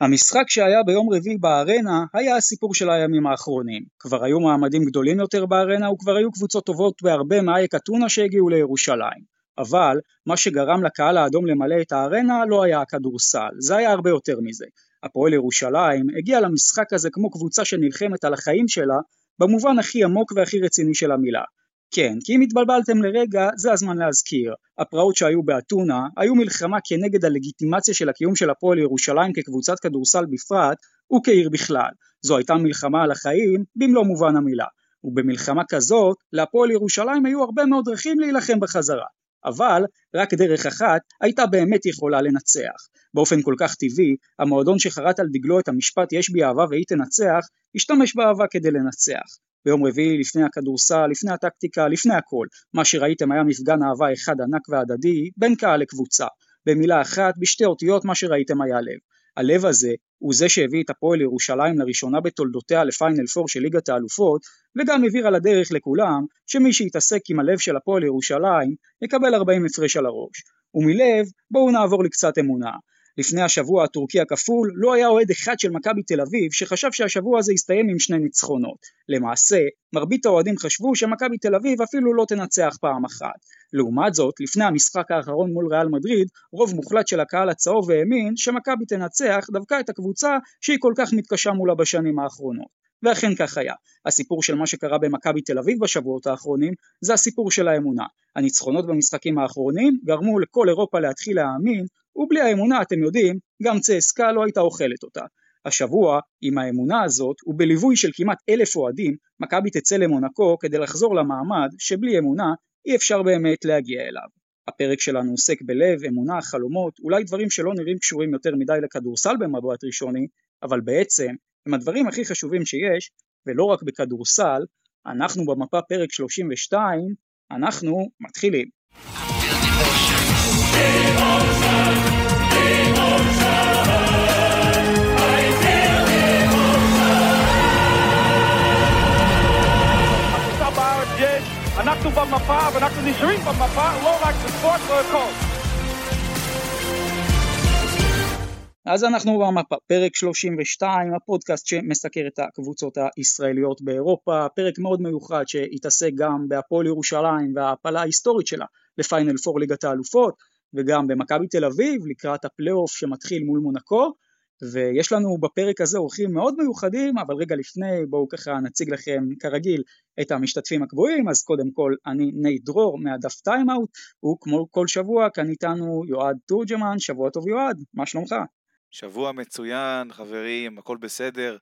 המשחק שהיה ביום רביעי בארנה היה הסיפור של הימים האחרונים. כבר היו מעמדים גדולים יותר בארנה וכבר היו קבוצות טובות בהרבה מאייק אתונה שהגיעו לירושלים. אבל מה שגרם לקהל האדום למלא את הארנה לא היה הכדורסל, זה היה הרבה יותר מזה. הפועל ירושלים הגיע למשחק הזה כמו קבוצה שנלחמת על החיים שלה במובן הכי עמוק והכי רציני של המילה. כן, כי אם התבלבלתם לרגע, זה הזמן להזכיר. הפרעות שהיו באתונה היו מלחמה כנגד הלגיטימציה של הקיום של הפועל ירושלים כקבוצת כדורסל בפרט, וכעיר בכלל. זו הייתה מלחמה על החיים במלוא מובן המילה. ובמלחמה כזאת, להפועל ירושלים היו הרבה מאוד דרכים להילחם בחזרה. אבל רק דרך אחת הייתה באמת יכולה לנצח. באופן כל כך טבעי, המועדון שחרט על דגלו את המשפט יש בי אהבה והיא תנצח, השתמש באהבה כדי לנצח. ביום רביעי לפני הכדורסל, לפני הטקטיקה, לפני הכל. מה שראיתם היה מפגן אהבה אחד ענק והדדי בין קהל לקבוצה. במילה אחת, בשתי אותיות, מה שראיתם היה לב. הלב הזה הוא זה שהביא את הפועל ירושלים לראשונה בתולדותיה לפיינל פור של ליגת האלופות וגם הבהיר על הדרך לכולם שמי שיתעסק עם הלב של הפועל ירושלים יקבל 40 הפרש על הראש. ומלב בואו נעבור לקצת אמונה. לפני השבוע הטורקי הכפול לא היה אוהד אחד של מכבי תל אביב שחשב שהשבוע הזה יסתיים עם שני ניצחונות. למעשה, מרבית האוהדים חשבו שמכבי תל אביב אפילו לא תנצח פעם אחת. לעומת זאת, לפני המשחק האחרון מול ריאל מדריד, רוב מוחלט של הקהל הצהוב האמין שמכבי תנצח דווקא את הקבוצה שהיא כל כך מתקשה מולה בשנים האחרונות. ואכן כך היה. הסיפור של מה שקרה במכבי תל אביב בשבועות האחרונים זה הסיפור של האמונה. הניצחונות במשחקים האחרונים גרמו לכל אירופה להתחיל להאמין ובלי האמונה אתם יודעים גם צסקה לא הייתה אוכלת אותה. השבוע עם האמונה הזאת ובליווי של כמעט אלף אוהדים מכבי תצא למונקו כדי לחזור למעמד שבלי אמונה אי אפשר באמת להגיע אליו. הפרק שלנו עוסק בלב, אמונה, חלומות, אולי דברים שלא נראים קשורים יותר מדי לכדורסל במבט ראשוני, אבל בעצם הם הדברים הכי חשובים שיש, ולא רק בכדורסל, אנחנו במפה פרק 32, אנחנו מתחילים. אנחנו במפה ואנחנו נשארים במפה, לא רק בספורט, לא הכל. אז אנחנו במפה, פרק 32, הפודקאסט שמסקר את הקבוצות הישראליות באירופה, פרק מאוד מיוחד שהתעסק גם בהפועל ירושלים וההעפלה ההיסטורית שלה לפיינל פור ליגת האלופות, וגם במכבי תל אביב לקראת הפלייאוף שמתחיל מול מונקו, ויש לנו בפרק הזה אורחים מאוד מיוחדים, אבל רגע לפני בואו ככה נציג לכם כרגיל את המשתתפים הקבועים, אז קודם כל אני נייט דרור מהדף טיימאוט, וכמו כל שבוע כאן איתנו יועד תורג'מן, שבוע טוב יועד, מה שלומך? שבוע מצוין, חברים, הכל בסדר.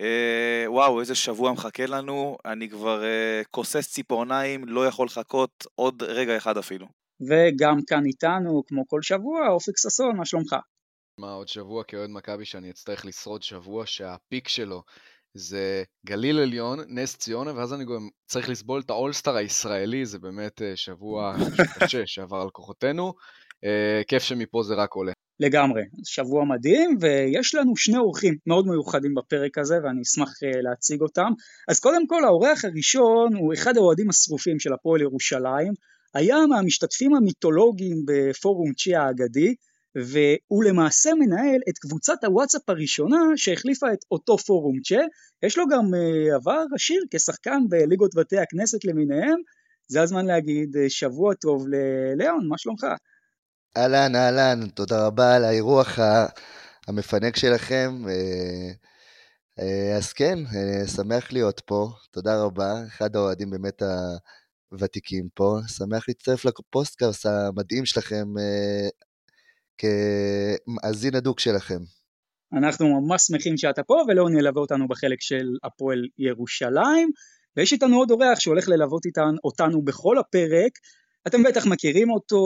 אה, וואו, איזה שבוע מחכה לנו, אני כבר אה, כוסס ציפורניים, לא יכול לחכות עוד רגע אחד אפילו. וגם כאן איתנו, כמו כל שבוע, אופק ששון, מה שלומך? מה, עוד שבוע כאוהד מכבי שאני אצטרך לשרוד שבוע שהפיק שלו זה גליל עליון, נס ציונה, ואז אני גם צריך לסבול את האולסטאר הישראלי, זה באמת אה, שבוע קשה שעבר על כוחותינו. אה, כיף שמפה זה רק עולה. לגמרי, שבוע מדהים ויש לנו שני אורחים מאוד מיוחדים בפרק הזה ואני אשמח אה, להציג אותם. אז קודם כל האורח הראשון הוא אחד האוהדים השרופים של הפועל ירושלים, היה מהמשתתפים המיתולוגיים בפורום צ'י האגדי והוא למעשה מנהל את קבוצת הוואטסאפ הראשונה שהחליפה את אותו פורום צ'ה, יש לו גם אה, עבר עשיר כשחקן בליגות בתי הכנסת למיניהם, זה הזמן להגיד אה, שבוע טוב לליאון, מה שלומך? אהלן, אהלן, תודה רבה על האירוח המפנק שלכם. אה, אז כן, שמח להיות פה, תודה רבה, אחד האוהדים באמת הוותיקים פה, שמח להצטרף לפוסטקאסט המדהים שלכם כמאזין הדוק שלכם. אנחנו ממש שמחים שאתה פה, ולא נלווה אותנו בחלק של הפועל ירושלים, ויש איתנו עוד אורח שהולך ללוות איתנו, אותנו בכל הפרק, אתם בטח מכירים אותו,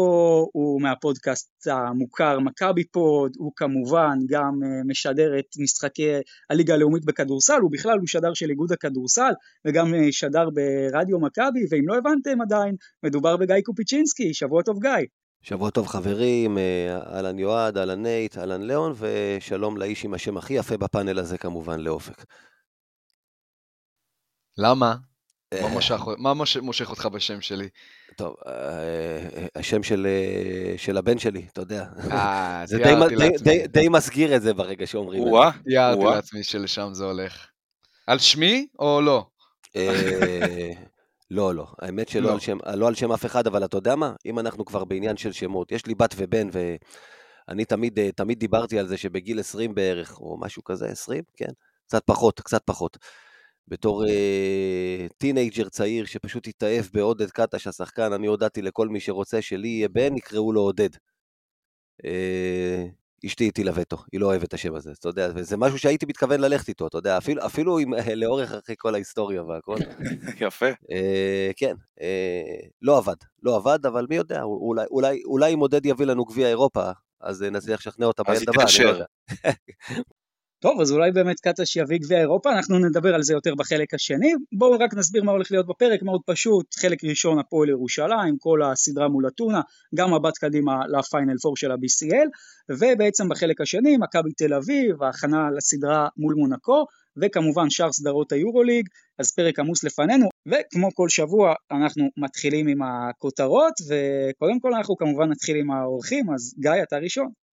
הוא מהפודקאסט המוכר מכבי פוד, הוא כמובן גם אה, משדר את משחקי הליגה הלאומית בכדורסל, הוא בכלל הוא שדר של איגוד הכדורסל וגם אה, שדר ברדיו מכבי, ואם לא הבנתם עדיין, מדובר בגיא קופיצ'ינסקי, שבוע טוב גיא. שבוע טוב חברים, אה, אהלן יועד, אהלן נייט, אהלן ליאון, ושלום לאיש עם השם הכי יפה בפאנל הזה כמובן, לאופק. למה? מה מושך, מה מושך אותך בשם שלי? טוב, השם של, של הבן שלי, אתה יודע. אה, זה די, די, די, די מסגיר את זה ברגע שאומרים את זה. תיארתי לעצמי שלשם זה הולך. על שמי או לא? לא, לא. האמת שלא לא. על, שם, לא על שם אף אחד, אבל אתה יודע מה? אם אנחנו כבר בעניין של שמות, יש לי בת ובן, ואני תמיד, תמיד דיברתי על זה שבגיל 20 בערך, או משהו כזה, 20, כן? קצת פחות, קצת פחות. בתור אה, teenager צעיר שפשוט התאהב בעודד קטש השחקן, אני הודעתי לכל מי שרוצה שלי יהיה בן, יקראו לו עודד. אה, אשתי תלווה אותו, היא לא אוהבת את השם הזה, אתה יודע, וזה משהו שהייתי מתכוון ללכת איתו, אתה יודע, אפילו, אפילו עם, לאורך אחרי כל ההיסטוריה והכל. יפה. אה, כן, אה, לא עבד, לא עבד, אבל מי יודע, אולי, אולי, אולי אם עודד יביא לנו גביע אירופה, אז נצליח לשכנע אותה בילד הבא, אני לא יודע. טוב, אז אולי באמת קטש יביא גביע אירופה, אנחנו נדבר על זה יותר בחלק השני. בואו רק נסביר מה הולך להיות בפרק, מאוד פשוט, חלק ראשון הפועל ירושלים, כל הסדרה מול אתונה, גם מבט קדימה לפיינל פור של ה-BCL, ובעצם בחלק השני, מכבי תל אביב, ההכנה לסדרה מול מונקו, וכמובן שאר סדרות היורוליג, אז פרק עמוס לפנינו, וכמו כל שבוע אנחנו מתחילים עם הכותרות, וקודם כל אנחנו כמובן נתחיל עם האורחים, אז גיא, אתה ראשון.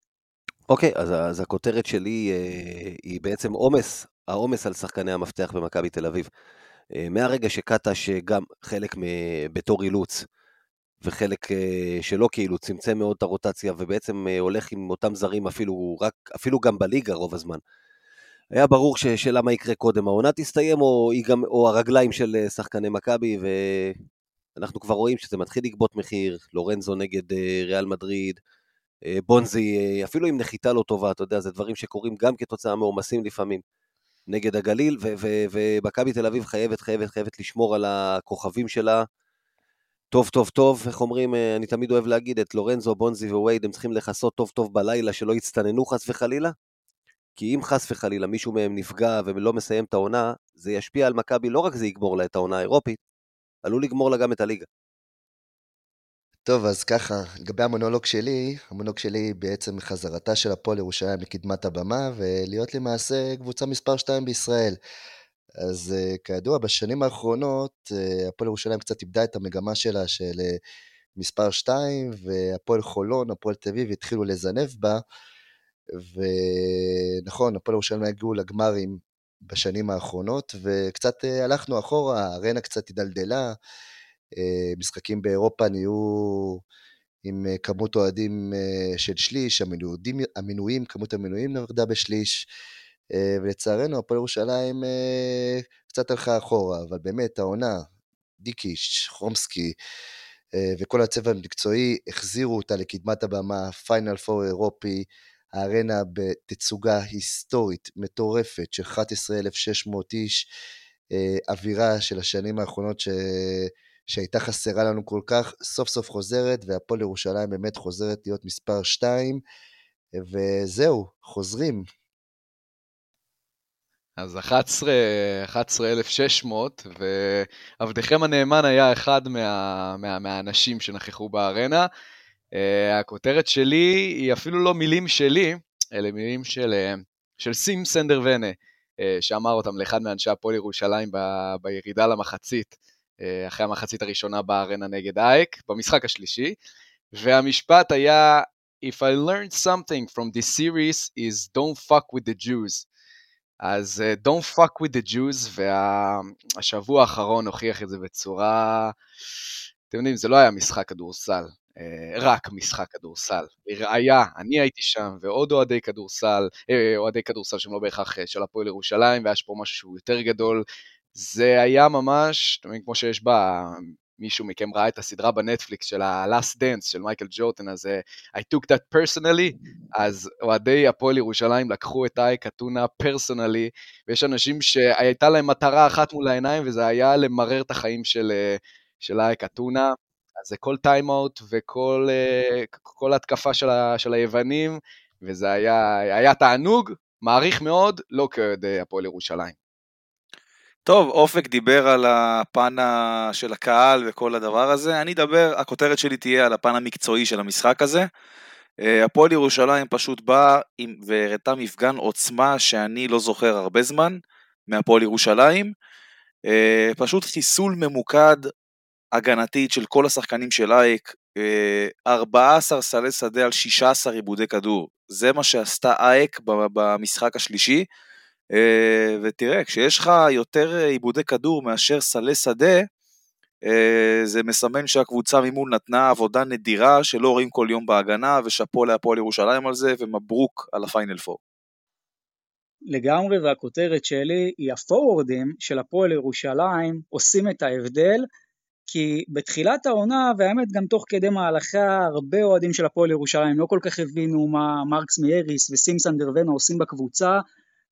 אוקיי, אז, אז הכותרת שלי אה, היא בעצם עומס, העומס על שחקני המפתח במכבי תל אביב. אה, מהרגע שקטש גם חלק בתור אילוץ, וחלק אה, שלא כאילוץ, צמצם מאוד את הרוטציה, ובעצם אה, הולך עם אותם זרים אפילו, רק, אפילו גם בליגה רוב הזמן. היה ברור ששאלה מה יקרה קודם, העונה תסתיים או, גם, או הרגליים של אה, שחקני מכבי, ואנחנו כבר רואים שזה מתחיל לגבות מחיר, לורנזו נגד אה, ריאל מדריד, אה, בונזי, אה, אפילו עם נחיתה לא טובה, אתה יודע, זה דברים שקורים גם כתוצאה מעומסים לפעמים. נגד הגליל, ומכבי תל אביב חייבת, חייבת, חייבת לשמור על הכוכבים שלה. טוב, טוב, טוב, איך אומרים, אה, אני תמיד אוהב להגיד, את לורנזו, בונזי ווייד, הם צריכים לכסות טוב טוב בלילה, שלא יצטננו חס וחלילה. כי אם חס וחלילה מישהו מהם נפגע ולא מסיים את העונה, זה ישפיע על מכבי, לא רק זה יגמור לה את העונה האירופית, עלול לגמור לה גם את הליגה. טוב, אז ככה, לגבי המונולוג שלי, המונולוג שלי בעצם חזרתה של הפועל ירושלים לקדמת הבמה, ולהיות למעשה קבוצה מספר 2 בישראל. אז uh, כידוע, בשנים האחרונות uh, הפועל ירושלים קצת איבדה את המגמה שלה של uh, מספר 2, והפועל חולון, הפועל תל אביב התחילו לזנב בה, ונכון, הפועל ירושלים הגיעו לגמרים בשנים האחרונות, וקצת הלכנו אחורה, הארנה קצת הידלדלה, אה, משחקים באירופה נהיו עם אה, כמות אוהדים אה, של שליש, המנויים, המנויים כמות המנויים נרדה בשליש, ולצערנו הפועל ירושלים קצת הלכה אחורה, אבל באמת העונה, דיקיש, חומסקי וכל הצבע המקצועי החזירו אותה לקדמת הבמה, פיינל פור אירופי, הארנה בתצוגה היסטורית מטורפת של 11,600 איש, אווירה של השנים האחרונות ש... שהייתה חסרה לנו כל כך, סוף סוף חוזרת, והפועל ירושלים באמת חוזרת להיות מספר 2, וזהו, חוזרים. אז 11, 11,600, ועבדכם הנאמן היה אחד מה, מה, מהאנשים שנכחו בארנה. Uh, הכותרת שלי היא אפילו לא מילים שלי, אלה מילים של, uh, של סים סנדר ונה, uh, שאמר אותם לאחד מאנשי הפועל ירושלים ב, בירידה למחצית. אה, אחרי המחצית הראשונה בארנה נגד אייק, במשחק השלישי, והמשפט היה If I learned something from this series is don't fuck with the Jews. אז uh, don't fuck with the Jews, והשבוע האחרון הוכיח את זה בצורה... אתם יודעים, זה לא היה משחק כדורסל, uh, רק משחק כדורסל. לראיה, אני הייתי שם, ועוד אוהדי כדורסל, אוהדי כדורסל שהם לא בהכרח של הפועל ירושלים, והיה פה משהו שהוא יותר גדול, זה היה ממש, אתם יודעים, כמו שיש בה, מישהו מכם ראה את הסדרה בנטפליקס של ה-Last Dance של מייקל ג'ורטן, אז uh, I took that personally, אז אוהדי הפועל ירושלים לקחו את אייק אתונה פרסונלי, ויש אנשים שהייתה להם מטרה אחת מול העיניים, וזה היה למרר את החיים של, uh, של אייק אתונה. אז זה כל טיימאוט וכל uh, התקפה של, ה, של היוונים, וזה היה, היה תענוג, מעריך מאוד, לא כאוהדי הפועל ירושלים. טוב, אופק דיבר על הפן של הקהל וכל הדבר הזה, אני אדבר, הכותרת שלי תהיה על הפן המקצועי של המשחק הזה. אה, הפועל ירושלים פשוט באה והראתה מפגן עוצמה שאני לא זוכר הרבה זמן מהפועל ירושלים. אה, פשוט חיסול ממוקד הגנתית של כל השחקנים של אייק, 14 סלי שדה על 16 עיבודי כדור, זה מה שעשתה אייק במשחק השלישי, ותראה, כשיש לך יותר עיבודי כדור מאשר סלי שדה, אה, זה מסמן שהקבוצה ממול נתנה עבודה נדירה שלא רואים כל יום בהגנה, ושאפו להפועל ירושלים על זה, ומברוק על הפיינל פור. לגמרי, והכותרת שלי היא הפורורדים של הפועל ירושלים עושים את ההבדל, כי בתחילת העונה, והאמת גם תוך כדי מהלכה, הרבה אוהדים של הפועל ירושלים לא כל כך הבינו מה מרקס מייריס וסימסון דרוונה עושים בקבוצה,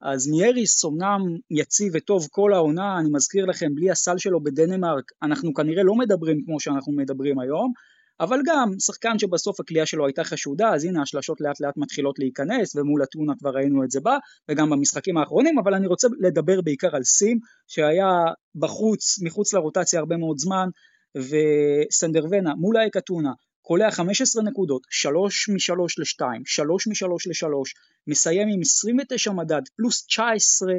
אז מייריס אומנם יציב וטוב כל העונה, אני מזכיר לכם, בלי הסל שלו בדנמרק, אנחנו כנראה לא מדברים כמו שאנחנו מדברים היום, אבל גם שחקן שבסוף הקליעה שלו הייתה חשודה, אז הנה השלשות לאט לאט מתחילות להיכנס, ומול אתונה כבר ראינו את זה בה, וגם במשחקים האחרונים, אבל אני רוצה לדבר בעיקר על סים, שהיה בחוץ, מחוץ לרוטציה הרבה מאוד זמן, וסנדרוונה מול האק אתונה, קולע 15 נקודות, 3 מ-3 ל-2, 3 מ-3 ל-3, מסיים עם 29 מדד פלוס 19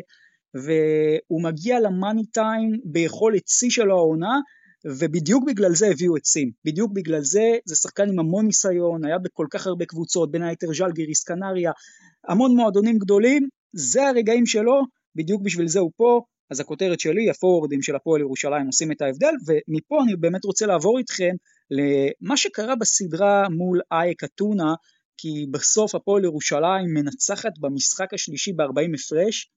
והוא מגיע למאני טיים ביכולת שיא שלו העונה ובדיוק בגלל זה הביאו את סים, בדיוק בגלל זה זה שחקן עם המון ניסיון, היה בכל כך הרבה קבוצות, בין היתר ז'לגיריס, קנריה, המון מועדונים גדולים, זה הרגעים שלו, בדיוק בשביל זה הוא פה, אז הכותרת שלי, הפורורדים של הפועל ירושלים עושים את ההבדל, ומפה אני באמת רוצה לעבור איתכם למה שקרה בסדרה מול אייק אתונה, כי בסוף הפועל ירושלים מנצחת במשחק השלישי ב-40 הפרש.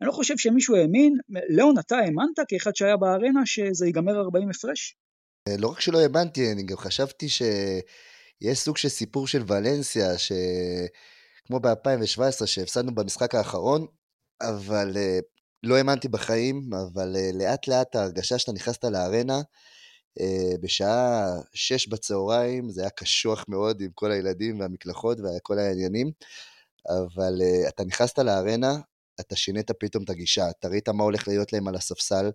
אני לא חושב שמישהו האמין, ליאון אתה האמנת כאחד שהיה בארנה שזה ייגמר 40 הפרש? לא רק שלא האמנתי, אני גם חשבתי שיש סוג של סיפור של ולנסיה, שכמו ב-2017 שהפסדנו במשחק האחרון, אבל אה, לא האמנתי בחיים, אבל אה, לאט לאט ההרגשה שאתה נכנסת לארנה, אה, בשעה שש בצהריים, זה היה קשוח מאוד עם כל הילדים והמקלחות וכל העניינים, אבל uh, אתה נכנסת לארנה, אתה שינית פתאום את הגישה, אתה ראית מה הולך להיות להם על הספסל,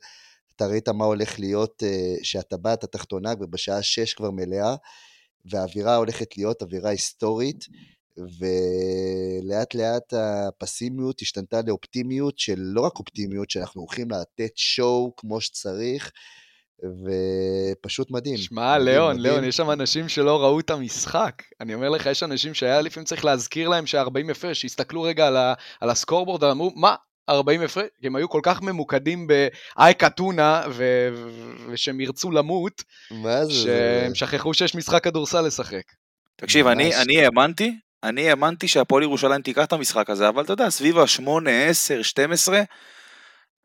אתה ראית מה הולך להיות uh, שאתה בא, אתה תחתונה ובשעה שש כבר מלאה, והאווירה הולכת להיות אווירה היסטורית, ולאט לאט הפסימיות השתנתה לאופטימיות, של לא רק אופטימיות, שאנחנו הולכים לתת שואו כמו שצריך, ופשוט מדהים. שמע, ליאון, ליאון, יש שם אנשים שלא ראו את המשחק. אני אומר לך, יש אנשים שהיה לפעמים צריך להזכיר להם שה-40 הפרש, שיסתכלו רגע על, ה- על הסקורבורד, ואמרו, מה, 40 הפרש? כי הם היו כל כך ממוקדים באייקה טונה, ו- ושהם ירצו למות, מה זה? שהם שכחו שיש משחק כדורסל לשחק. תקשיב, אני, אני האמנתי, אני האמנתי שהפועל ירושלים תיקח את המשחק הזה, אבל אתה יודע, סביב ה-8, 10, 12,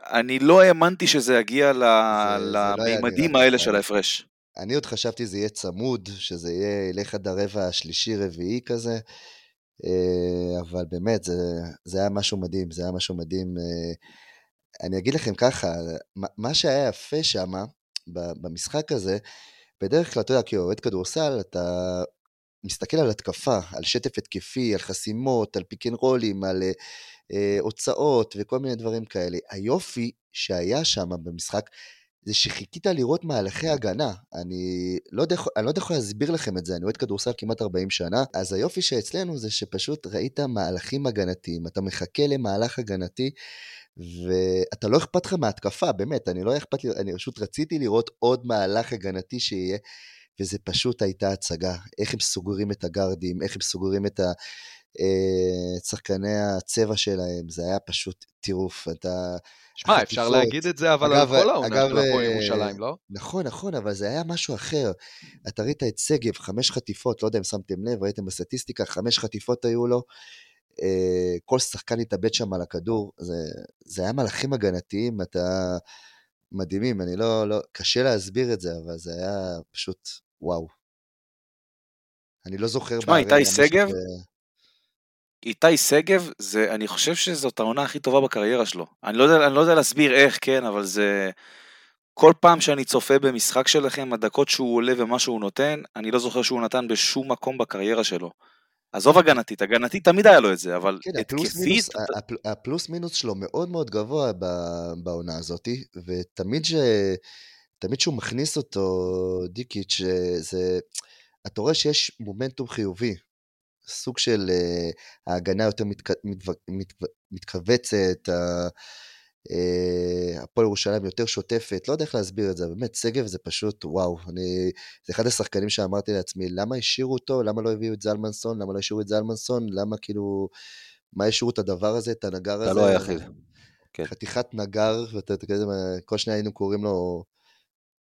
אני לא האמנתי שזה יגיע למימדים לא האלה של ההפרש. אני עוד חשבתי שזה יהיה צמוד, שזה יהיה, ילך עד הרבע השלישי-רביעי כזה, אה, אבל באמת, זה, זה היה משהו מדהים, זה היה משהו מדהים. אה, אני אגיד לכם ככה, מה שהיה יפה שם, במשחק הזה, בדרך כלל, אתה יודע, כאוהד כדורסל, אתה מסתכל על התקפה, על שטף התקפי, על חסימות, על pick and rollים, על אה, הוצאות וכל מיני דברים כאלה. היופי שהיה שם במשחק, זה שחיכית לראות מהלכי הגנה. אני לא יודע, אני לא איך להסביר לכם את זה, אני אוהד כדורסל כמעט 40 שנה, אז היופי שאצלנו זה שפשוט ראית מהלכים הגנתיים, אתה מחכה למהלך הגנתי, ואתה לא אכפת לך מההתקפה, באמת, אני לא אכפת לי, אני פשוט רציתי לראות עוד מהלך הגנתי שיהיה, וזה פשוט הייתה הצגה. איך הם סוגרים את הגארדים, איך הם סוגרים את ה... את אה, שחקני הצבע שלהם, זה היה פשוט טירוף. אתה... שמע, אפשר להגיד את זה אבל אגב, על כל העונה של הפועל אה, ירושלים, לא? נכון, נכון, אבל זה היה משהו אחר. אתה ראית את שגב, חמש חטיפות, לא יודע אם שמתם לב, ראיתם בסטטיסטיקה, חמש חטיפות היו לו. אה, כל שחקן התאבד שם על הכדור, זה, זה היה מלאכים הגנתיים, אתה... מדהימים, אני לא, לא, קשה להסביר את זה, אבל זה היה פשוט וואו. אני לא זוכר... שמע, איתי שגב, איתי שגב, זה, אני חושב שזאת העונה הכי טובה בקריירה שלו. אני לא, יודע, אני לא יודע להסביר איך, כן, אבל זה... כל פעם שאני צופה במשחק שלכם, הדקות שהוא עולה ומה שהוא נותן, אני לא זוכר שהוא נתן בשום מקום בקריירה שלו. עזוב הגנתית, הגנתית תמיד היה לו את זה, אבל כן, התקפית... הפלוס, הפלוס מינוס שלו מאוד מאוד גבוה בעונה הזאת, ותמיד ש... תמיד שהוא מכניס אותו, דיקיץ', זה... אתה רואה שיש מומנטום חיובי, סוג של uh, ההגנה יותר מתכ... מת... מת... מתכווצת, uh, אה, הפועל ירושלים יותר שוטפת, לא יודע איך להסביר את זה, באמת, שגב זה פשוט, וואו, אני, זה אחד השחקנים שאמרתי לעצמי, למה השאירו אותו, למה לא הביאו את זלמנסון, למה לא השאירו את זלמנסון, למה כאילו, מה השאירו את הדבר הזה, את הנגר הזה? אתה לא היחיד. כן. חתיכת נגר, ואתה יודע, כל שניה היינו קוראים לו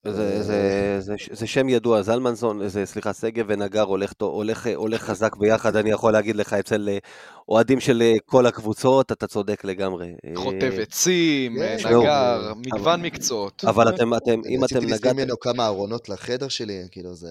זה, זה, זה, זה שם ידוע, זלמנסון, זה, סליחה, שגב ונגר הולך, הולך, הולך חזק ביחד, אני יכול להגיד לך, אצל אה, אוהדים של אה, כל הקבוצות, אתה צודק לגמרי. חוטב אה, עצים, נגר, מגוון מקצועות. אבל אתם, אתם, אם אתם נגעתם... רציתי ממנו כמה ארונות לחדר שלי, כאילו זה...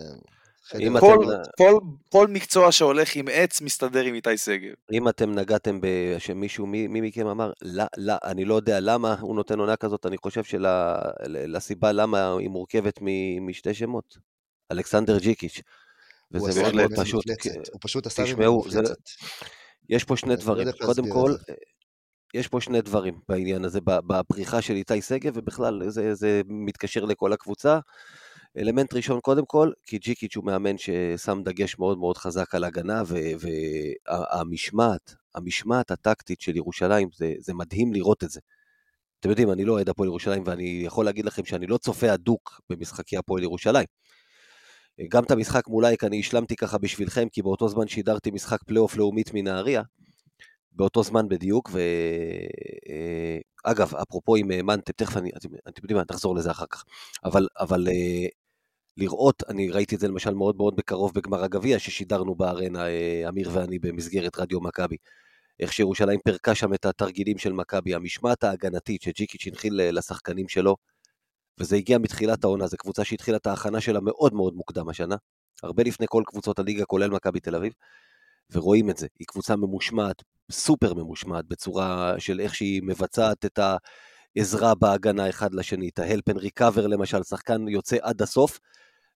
כל, כל, כל מקצוע שהולך עם עץ מסתדר עם איתי שגב. אם אתם נגעתם שמישהו, מי, מי מכם אמר, לא, לא, אני לא יודע למה הוא נותן עונה כזאת, אני חושב שלסיבה למה היא מורכבת משתי שמות. אלכסנדר ג'יקיץ'. וזה מאוד מאוד פשוט. הוא פשוט עשה תשמעו, יש פה שני דברים. קודם כל, יש פה שני דברים בעניין הזה, בפריחה של איתי שגב, ובכלל זה, זה מתקשר לכל הקבוצה. אלמנט ראשון קודם כל, כי ג'יקיץ' הוא מאמן ששם דגש מאוד מאוד חזק על הגנה, והמשמעת, המשמעת הטקטית של ירושלים, זה, זה מדהים לראות את זה. אתם יודעים, אני לא אוהד הפועל ירושלים, ואני יכול להגיד לכם שאני לא צופה הדוק במשחקי הפועל ירושלים. גם את המשחק מול אייק אני השלמתי ככה בשבילכם, כי באותו זמן שידרתי משחק פלייאוף לאומית מנהריה, באותו זמן בדיוק, ואגב, אה, אפרופו אה, מנטה, תכף אני, אתם, אתם יודעים מה, נחזור לזה אחר כך, אבל, אבל אה, לראות, אני ראיתי את זה למשל מאוד מאוד בקרוב בגמר הגביע ששידרנו בארנה, אה, אמיר ואני במסגרת רדיו מכבי. איך שירושלים פירקה שם את התרגילים של מכבי, המשמעת ההגנתית שג'יקיץ' הנחיל לשחקנים שלו, וזה הגיע מתחילת העונה, זו קבוצה שהתחילה את ההכנה שלה מאוד מאוד מוקדם השנה, הרבה לפני כל קבוצות הליגה, כולל מכבי תל אביב, ורואים את זה, היא קבוצה ממושמעת, סופר ממושמעת, בצורה של איך שהיא מבצעת את העזרה בהגנה אחד לשני, את ההלפן ריקאבר למשל, שחקן יוצא עד הסוף,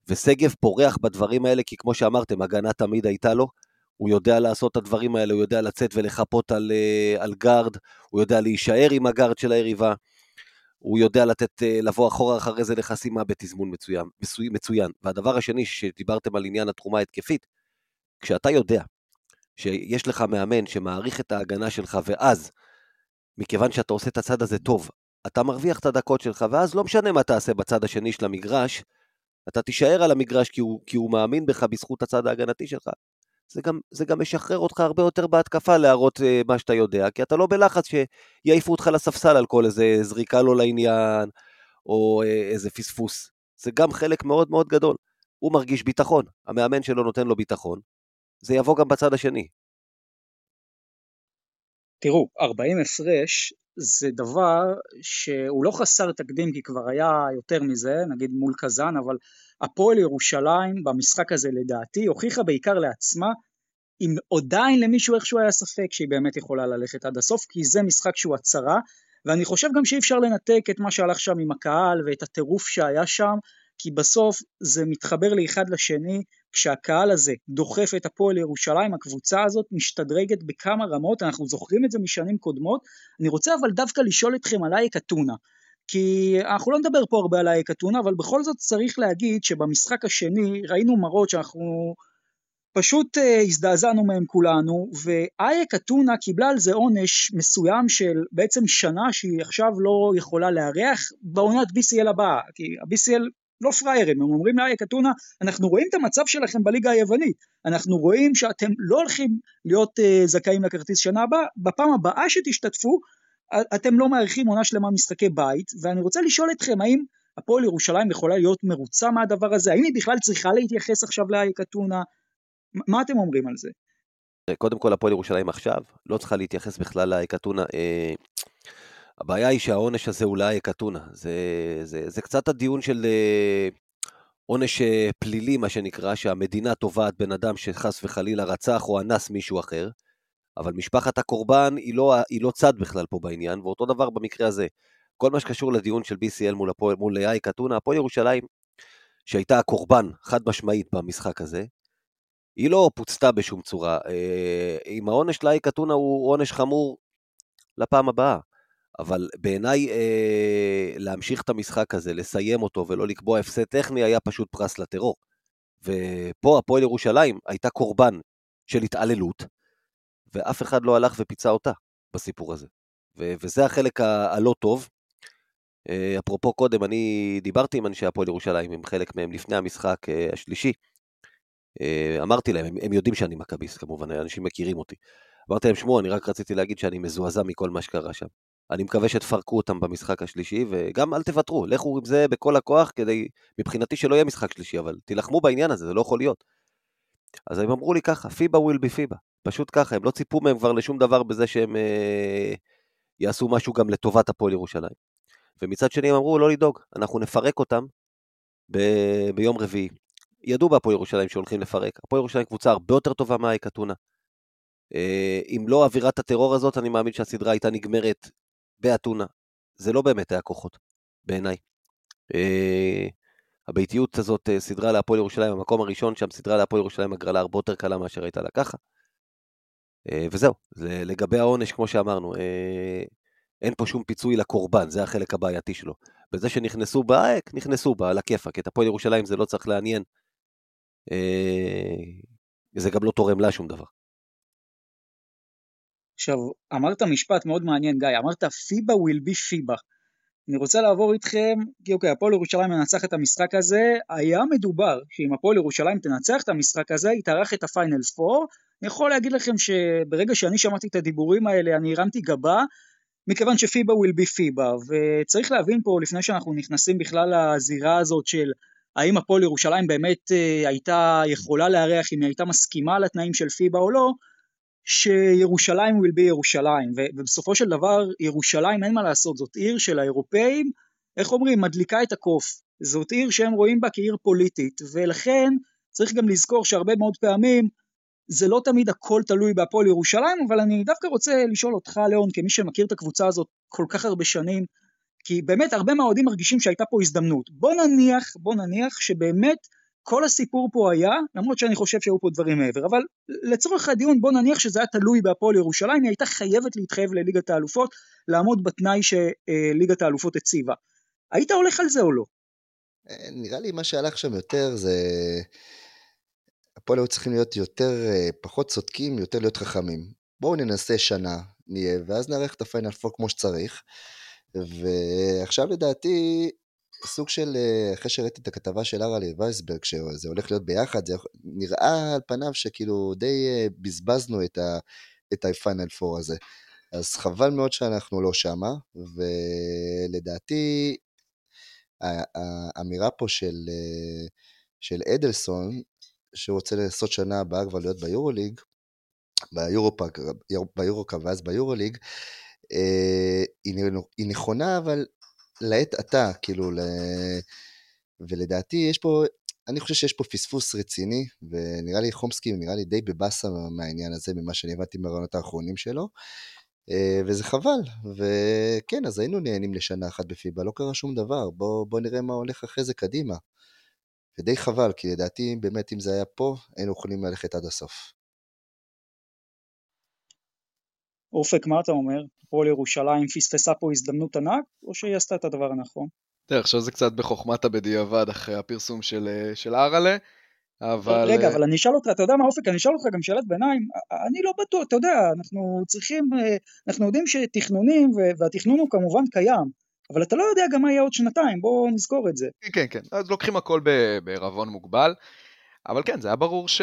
ושגב פורח בדברים האלה, כי כמו שאמרתם, הגנה תמיד הייתה לו, הוא יודע לעשות את הדברים האלה, הוא יודע לצאת ולחפות על, אה, על גארד, הוא יודע להישאר עם הגארד של היריבה, הוא יודע לתת, אה, לבוא אחורה אחרי זה לחסימה בתזמון מצוין, מצוין. והדבר השני, שדיברתם על עניין התרומה ההתקפית, כשאתה יודע שיש לך מאמן שמעריך את ההגנה שלך, ואז, מכיוון שאתה עושה את הצד הזה טוב, אתה מרוויח את הדקות שלך, ואז לא משנה מה תעשה בצד השני של המגרש, אתה תישאר על המגרש כי הוא, כי הוא מאמין בך בזכות הצד ההגנתי שלך. זה גם, זה גם משחרר אותך הרבה יותר בהתקפה להראות uh, מה שאתה יודע, כי אתה לא בלחץ שיעיפו אותך לספסל על כל איזה זריקה לא לעניין, או uh, איזה פספוס. זה גם חלק מאוד מאוד גדול. הוא מרגיש ביטחון, המאמן שלו נותן לו ביטחון, זה יבוא גם בצד השני. תראו, 40 הפרש זה דבר שהוא לא חסר תקדים כי כבר היה יותר מזה, נגיד מול קזאן, אבל הפועל ירושלים במשחק הזה לדעתי הוכיחה בעיקר לעצמה אם עדיין למישהו איכשהו היה ספק שהיא באמת יכולה ללכת עד הסוף, כי זה משחק שהוא הצהרה, ואני חושב גם שאי אפשר לנתק את מה שהלך שם עם הקהל ואת הטירוף שהיה שם, כי בסוף זה מתחבר לאחד לשני, כשהקהל הזה דוחף את הפועל ירושלים, הקבוצה הזאת משתדרגת בכמה רמות, אנחנו זוכרים את זה משנים קודמות. אני רוצה אבל דווקא לשאול אתכם על אייק אתונה, כי אנחנו לא נדבר פה הרבה על אייק אתונה, אבל בכל זאת צריך להגיד שבמשחק השני ראינו מראות שאנחנו פשוט uh, הזדעזענו מהם כולנו, ואייק אתונה קיבלה על זה עונש מסוים של בעצם שנה שהיא עכשיו לא יכולה לארח בעונת BCL הבאה, כי ה-BCL לא פראיירים, הם אומרים לאייק אתונה, אנחנו רואים את המצב שלכם בליגה היוונית, אנחנו רואים שאתם לא הולכים להיות uh, זכאים לכרטיס שנה הבאה, בפעם הבאה שתשתתפו, אתם לא מארחים עונה שלמה משחקי בית, ואני רוצה לשאול אתכם, האם הפועל ירושלים יכולה להיות מרוצה מהדבר הזה? האם היא בכלל צריכה להתייחס עכשיו לאייק אתונה? מה אתם אומרים על זה? קודם כל, הפועל ירושלים עכשיו לא צריכה להתייחס בכלל לאייק אתונה. אה... הבעיה היא שהעונש הזה הוא לאייק אתונה. זה, זה, זה קצת הדיון של אה, עונש אה, פלילי, מה שנקרא, שהמדינה תובעת בן אדם שחס וחלילה רצח או אנס מישהו אחר, אבל משפחת הקורבן היא לא, היא לא צד בכלל פה בעניין, ואותו דבר במקרה הזה. כל מה שקשור לדיון של BCL מול, הפועל, מול אייק אתונה, הפועל ירושלים, שהייתה הקורבן חד משמעית במשחק הזה, היא לא פוצתה בשום צורה. אם אה, העונש לאייק אתונה הוא עונש חמור לפעם הבאה. אבל בעיניי אה, להמשיך את המשחק הזה, לסיים אותו ולא לקבוע הפסד טכני, היה פשוט פרס לטרור. ופה הפועל ירושלים הייתה קורבן של התעללות, ואף אחד לא הלך ופיצה אותה בסיפור הזה. ו- וזה החלק ה- הלא טוב. אה, אפרופו קודם, אני דיברתי עם אנשי הפועל ירושלים, עם חלק מהם לפני המשחק אה, השלישי. אה, אמרתי להם, הם, הם יודעים שאני מכביסט כמובן, אנשים מכירים אותי. אמרתי להם, שמעו, אני רק רציתי להגיד שאני מזועזע מכל מה שקרה שם. אני מקווה שתפרקו אותם במשחק השלישי, וגם אל תוותרו, לכו עם זה בכל הכוח, כדי, מבחינתי שלא יהיה משחק שלישי, אבל תילחמו בעניין הזה, זה לא יכול להיות. אז הם אמרו לי ככה, פיבה וויל בי פיבה. פשוט ככה, הם לא ציפו מהם כבר לשום דבר בזה שהם אה, יעשו משהו גם לטובת הפועל ירושלים. ומצד שני הם אמרו, לא לדאוג, אנחנו נפרק אותם ב- ביום רביעי. ידעו בהפועל ירושלים שהולכים לפרק. הפועל ירושלים קבוצה הרבה יותר טובה מהאייק אתונה. אה, אם לא אווירת הטרור הזאת, אני מאמין שהסדרה הייתה נגמרת באתונה. זה לא באמת היה כוחות, בעיניי. אה, הביתיות הזאת אה, סידרה להפועל ירושלים, המקום הראשון שם סידרה להפועל ירושלים הגרלה הרבה יותר קלה מאשר הייתה לה ככה. אה, וזהו, זה לגבי העונש, כמו שאמרנו, אין פה שום פיצוי לקורבן, זה החלק הבעייתי שלו. בזה שנכנסו באייק, נכנסו בה, על הכיפאק. את הפועל ירושלים זה לא צריך לעניין. זה גם לא תורם לה שום דבר. עכשיו, אמרת משפט מאוד מעניין, גיא, אמרת פיבה will be פיבה. אני רוצה לעבור איתכם, כי אוקיי, הפועל ירושלים מנצח את המשחק הזה, היה מדובר שאם הפועל ירושלים תנצח את המשחק הזה, היא תארח את הפיינל 4. אני יכול להגיד לכם שברגע שאני שמעתי את הדיבורים האלה, אני הרמתי גבה, מכיוון שפיבה will be פיבה, וצריך להבין פה, לפני שאנחנו נכנסים בכלל לזירה הזאת של האם הפועל ירושלים באמת אה, הייתה יכולה לארח, אם היא הייתה מסכימה לתנאים של פיבה או לא, שירושלים will be ירושלים, ובסופו של דבר ירושלים אין מה לעשות, זאת עיר של האירופאים, איך אומרים, מדליקה את הקוף, זאת עיר שהם רואים בה כעיר פוליטית, ולכן צריך גם לזכור שהרבה מאוד פעמים זה לא תמיד הכל תלוי בהפועל ירושלים, אבל אני דווקא רוצה לשאול אותך, ליאון, כמי שמכיר את הקבוצה הזאת כל כך הרבה שנים, כי באמת הרבה מהאוהדים מרגישים שהייתה פה הזדמנות. בוא נניח, בוא נניח שבאמת כל הסיפור פה היה, למרות שאני חושב שהיו פה דברים מעבר, אבל לצורך הדיון בוא נניח שזה היה תלוי בהפועל ירושלים, היא הייתה חייבת להתחייב לליגת האלופות, לעמוד בתנאי שליגת האלופות הציבה. היית הולך על זה או לא? אה, נראה לי מה שהלך שם יותר זה... הפועל היו צריכים להיות יותר, אה, פחות צודקים, יותר להיות חכמים. בואו ננסה שנה, נהיה, ואז נערך את הפיינל פור כמו שצריך. ועכשיו לדעתי, סוג של, אה, אחרי שראיתי את הכתבה של אראלי וייסברג, שזה הולך להיות ביחד, זה נראה על פניו שכאילו די אה, בזבזנו את, ה, את ה-Final 4 הזה. אז חבל מאוד שאנחנו לא שמה, ולדעתי האמירה פה של, אה, של אדלסון, שהוא רוצה לעשות שנה הבאה כבר להיות ביורוליג, ביורוקאפ ואז ביורוליג, היא נכונה, אבל לעת עתה, כאילו, ל... ולדעתי יש פה, אני חושב שיש פה פספוס רציני, ונראה לי חומסקי נראה לי די בבאסה מהעניין הזה, ממה שאני הבנתי מהרעיונות האחרונים שלו, אה, וזה חבל, וכן, אז היינו נהנים לשנה אחת בפיבה, לא קרה שום דבר, בוא, בוא נראה מה הולך אחרי זה קדימה. ודי חבל, כי לדעתי, באמת, אם זה היה פה, היינו יכולים ללכת עד הסוף. אופק, מה אתה אומר? הפועל ירושלים פספסה פה הזדמנות ענק, או שהיא עשתה את הדבר הנכון? תראה, עכשיו זה קצת בחוכמת הבדיעבד אחרי הפרסום של, אה, של אראלה, אבל... רגע, אה, אבל אני אשאל אותך, אתה יודע מה אופק, אני אשאל אותך גם שאלת ביניים, אני לא בטוח, אתה יודע, אנחנו צריכים, אה, אנחנו יודעים שתכנונים, והתכנון הוא כמובן קיים, אבל אתה לא יודע גם מה יהיה עוד שנתיים, בואו נזכור את זה. כן, כן, אז לוקחים הכל בערבון מוגבל, אבל כן, זה היה ברור ש...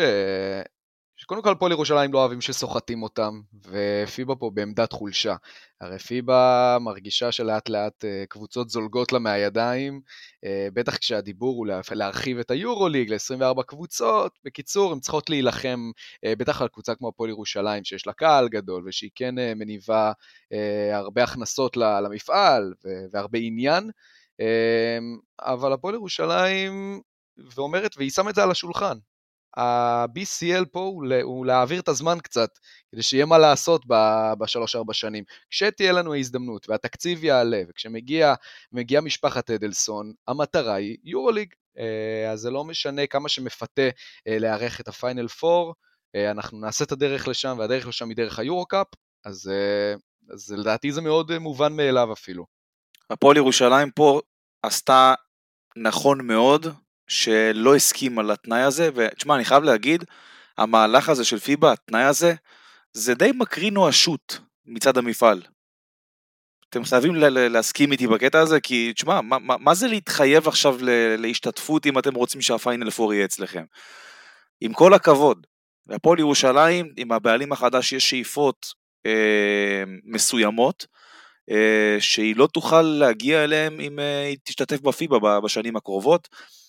שקודם כל הפועל ירושלים לא אוהבים שסוחטים אותם, ופיבה פה בעמדת חולשה. הרי פיבה מרגישה שלאט לאט אה, קבוצות זולגות לה מהידיים, אה, בטח כשהדיבור הוא להרחיב את היורוליג ל-24 קבוצות. בקיצור, הן צריכות להילחם, אה, בטח על קבוצה כמו הפועל ירושלים, שיש לה קהל גדול, ושהיא כן מניבה הרבה הכנסות למפעל, והרבה עניין. אבל הפועל ירושלים, ואומרת, והיא שמה את זה על השולחן. ה-BCL פה הוא, הוא להעביר את הזמן קצת, כדי שיהיה מה לעשות בשלוש-ארבע שנים. כשתהיה לנו ההזדמנות והתקציב יעלה, וכשמגיעה משפחת אדלסון, המטרה היא יורוליג. אה, אז זה לא משנה כמה שמפתה אה, לארח את הפיינל 4, אה, אנחנו נעשה את הדרך לשם, והדרך לשם היא דרך היורו-קאפ, אז, אז לדעתי זה מאוד מובן מאליו אפילו. הפועל ירושלים פה עשתה נכון מאוד שלא הסכים על התנאי הזה, ותשמע, אני חייב להגיד, המהלך הזה של פיבה, התנאי הזה, זה די מקרין נואשות מצד המפעל. אתם חייבים להסכים איתי בקטע הזה, כי תשמע, מה, מה, זה להתחייב עכשיו להשתתפות אם אתם רוצים שהפיינל פור יהיה אצלכם? עם כל הכבוד, והפועל ירושלים, עם הבעלים החדש יש שאיפות אה, מסוימות, אה, שהיא לא תוכל להגיע אליהם אם אה, היא תשתתף בפיבה בשנים הקרובות, אה,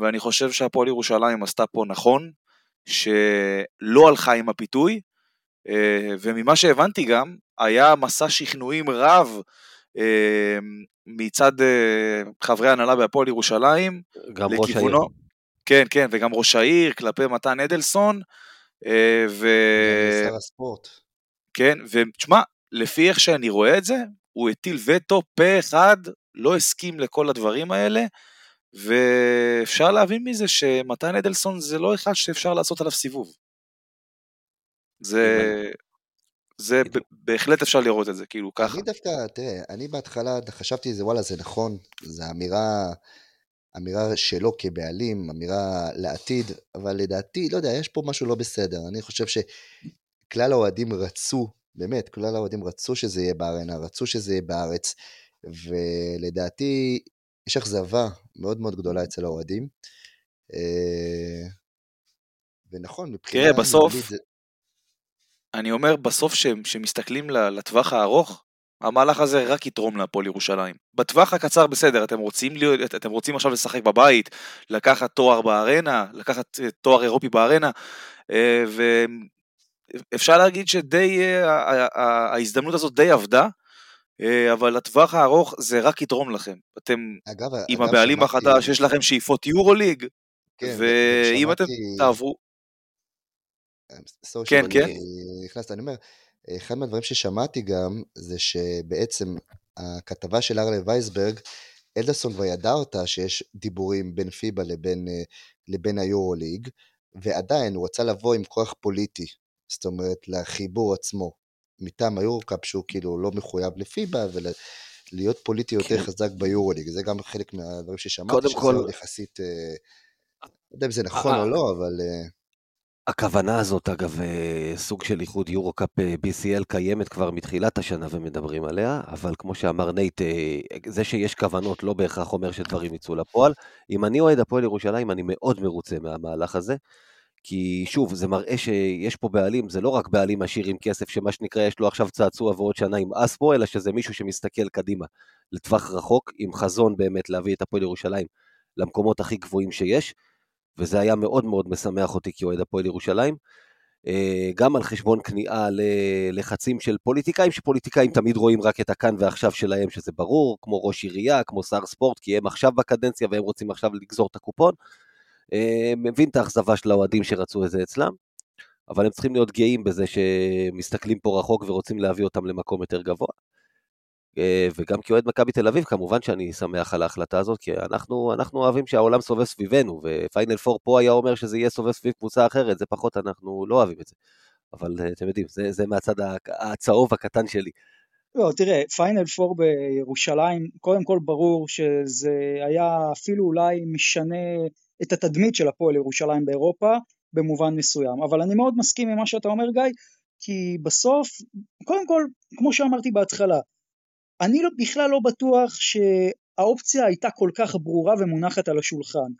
ואני חושב שהפועל ירושלים עשתה פה נכון, שלא הלכה עם הפיתוי, אה, וממה שהבנתי גם, היה מסע שכנועים רב אה, מצד אה, חברי הנהלה בהפועל ירושלים. גם לכיוונו, ראש העיר. כן, כן, וגם ראש העיר כלפי מתן אדלסון. ו... שר הספורט. כן, ותשמע, לפי איך שאני רואה את זה, הוא הטיל וטו פה אחד, לא הסכים לכל הדברים האלה, ואפשר להבין מזה שמתן אדלסון זה לא אחד שאפשר לעשות עליו סיבוב. זה, זה בהחלט אפשר לראות את זה, כאילו ככה. אני דווקא, תראה, אני בהתחלה חשבתי, זה וואלה, זה נכון, זו אמירה, אמירה שלו כבעלים, אמירה לעתיד, אבל לדעתי, לא יודע, יש פה משהו לא בסדר. אני חושב שכלל האוהדים רצו, באמת, כלל האוהדים רצו שזה יהיה בארנה, רצו שזה יהיה בארץ, ולדעתי, יש אכזבה מאוד מאוד גדולה אצל האוהדים. אה, ונכון, מבחינה... תראה, בסוף, אני אומר בסוף שמסתכלים לטווח הארוך, המהלך הזה רק יתרום להפועל ירושלים. בטווח הקצר בסדר, אתם רוצים, להיות, אתם רוצים עכשיו לשחק בבית, לקחת תואר בארנה, לקחת אה, תואר אירופי בארנה, אה, ואפשר להגיד שדי, ההזדמנות הזאת די עבדה, אבל לטווח הארוך זה רק יתרום לכם. אתם אגב, עם אגב, הבעלים החדש, יש לכם שאיפות יורו ליג, כן, ואם אתם תעברו... סורי כן, כן. נכנסת, אני אומר, אחד מהדברים ששמעתי גם, זה שבעצם הכתבה של ארלה וייסברג, אלדסון כבר ידע אותה שיש דיבורים בין פיבה לבין, אה, לבין היורו ליג, ועדיין הוא רצה לבוא עם כוח פוליטי, זאת אומרת, לחיבור עצמו, מטעם היורו-קאפ שהוא כאילו לא מחויב לפיבה, ולהיות פוליטי יותר כן. חזק ביורו ליג, זה גם חלק מהדברים ששמעתי, שזה כל... יחסית, אה, לא יודע אם זה נכון או לא, אבל... הכוונה הזאת, אגב, אה, סוג של איחוד יורו-קאפ אה, BCL קיימת כבר מתחילת השנה ומדברים עליה, אבל כמו שאמר נייט, אה, זה שיש כוונות לא בהכרח אומר שדברים יצאו לפועל. אם אני אוהד הפועל ירושלים, אני מאוד מרוצה מהמהלך הזה, כי שוב, זה מראה שיש פה בעלים, זה לא רק בעלים עשיר עם כסף, שמה שנקרא, יש לו עכשיו צעצוע ועוד שנה עם אס פה, אלא שזה מישהו שמסתכל קדימה, לטווח רחוק, עם חזון באמת להביא את הפועל ירושלים למקומות הכי גבוהים שיש. וזה היה מאוד מאוד משמח אותי כאוהד הפועל ירושלים. אה, גם על חשבון כניעה ללחצים של פוליטיקאים, שפוליטיקאים תמיד רואים רק את הכאן ועכשיו שלהם, שזה ברור, כמו ראש עירייה, כמו שר ספורט, כי הם עכשיו בקדנציה והם רוצים עכשיו לגזור את הקופון. אה, מבין את האכזבה של האוהדים שרצו את זה אצלם, אבל הם צריכים להיות גאים בזה שמסתכלים פה רחוק ורוצים להביא אותם למקום יותר גבוה. אה, וגם כאוהד מכבי תל אביב, כמובן שאני שמח על ההחלטה הזאת, כי אנחנו, אנחנו אוהבים שהעולם סובב סביבנו, ו final four פה היה אומר שזה יהיה סובב סביב קבוצה אחרת, זה פחות, אנחנו לא אוהבים את זה. אבל אה, אתם יודעים, זה, זה מהצד הצהוב הקטן שלי. לא, תראה, final four בירושלים, קודם כל ברור שזה היה אפילו אולי משנה את התדמית של הפועל ירושלים באירופה, במובן מסוים. אבל אני מאוד מסכים עם מה שאתה אומר, גיא, כי בסוף, קודם כל, כמו שאמרתי בהתחלה, אני לא, בכלל לא בטוח שהאופציה הייתה כל כך ברורה ומונחת על השולחן.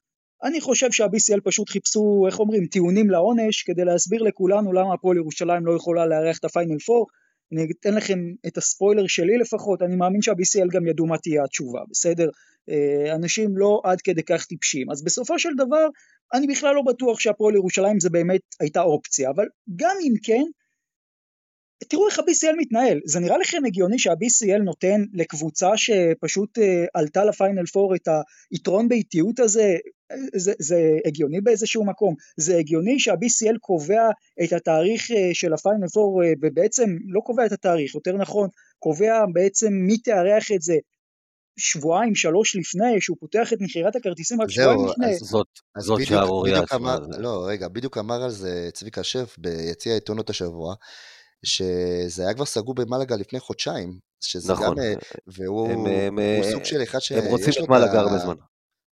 אני חושב שה-BCL פשוט חיפשו, איך אומרים, טיעונים לעונש כדי להסביר לכולנו למה הפועל ירושלים לא יכולה לארח את הפיינל 4. אני אתן לכם את הספוילר שלי לפחות, אני מאמין שה-BCL גם ידעו מה תהיה התשובה, בסדר? אה, אנשים לא עד כדי כך טיפשים. אז בסופו של דבר, אני בכלל לא בטוח שהפועל ירושלים זה באמת הייתה אופציה, אבל גם אם כן, תראו איך ה-BCL מתנהל, זה נראה לכם הגיוני שה-BCL נותן לקבוצה שפשוט אה, עלתה לפיינל 4 את היתרון באיטיות הזה, זה, זה הגיוני באיזשהו מקום, זה הגיוני שה-BCL קובע את התאריך אה, של הפיינל 4 אה, ובעצם לא קובע את התאריך, יותר נכון, קובע בעצם מי תארח את זה. שבועיים, שלוש לפני, שהוא פותח את מכירת הכרטיסים רק שבועיים לפני. זאת, זאת שערורייה. לא, רגע, בדיוק אמר על זה צביקה שף ביציע העיתונות השבוע, שזה היה כבר סגור במלאגה לפני חודשיים, שזה נכון, גם, והוא הם, הם, הוא סוג של אחד שיש לו את... הם רוצים את מלאגה הרבה זמן.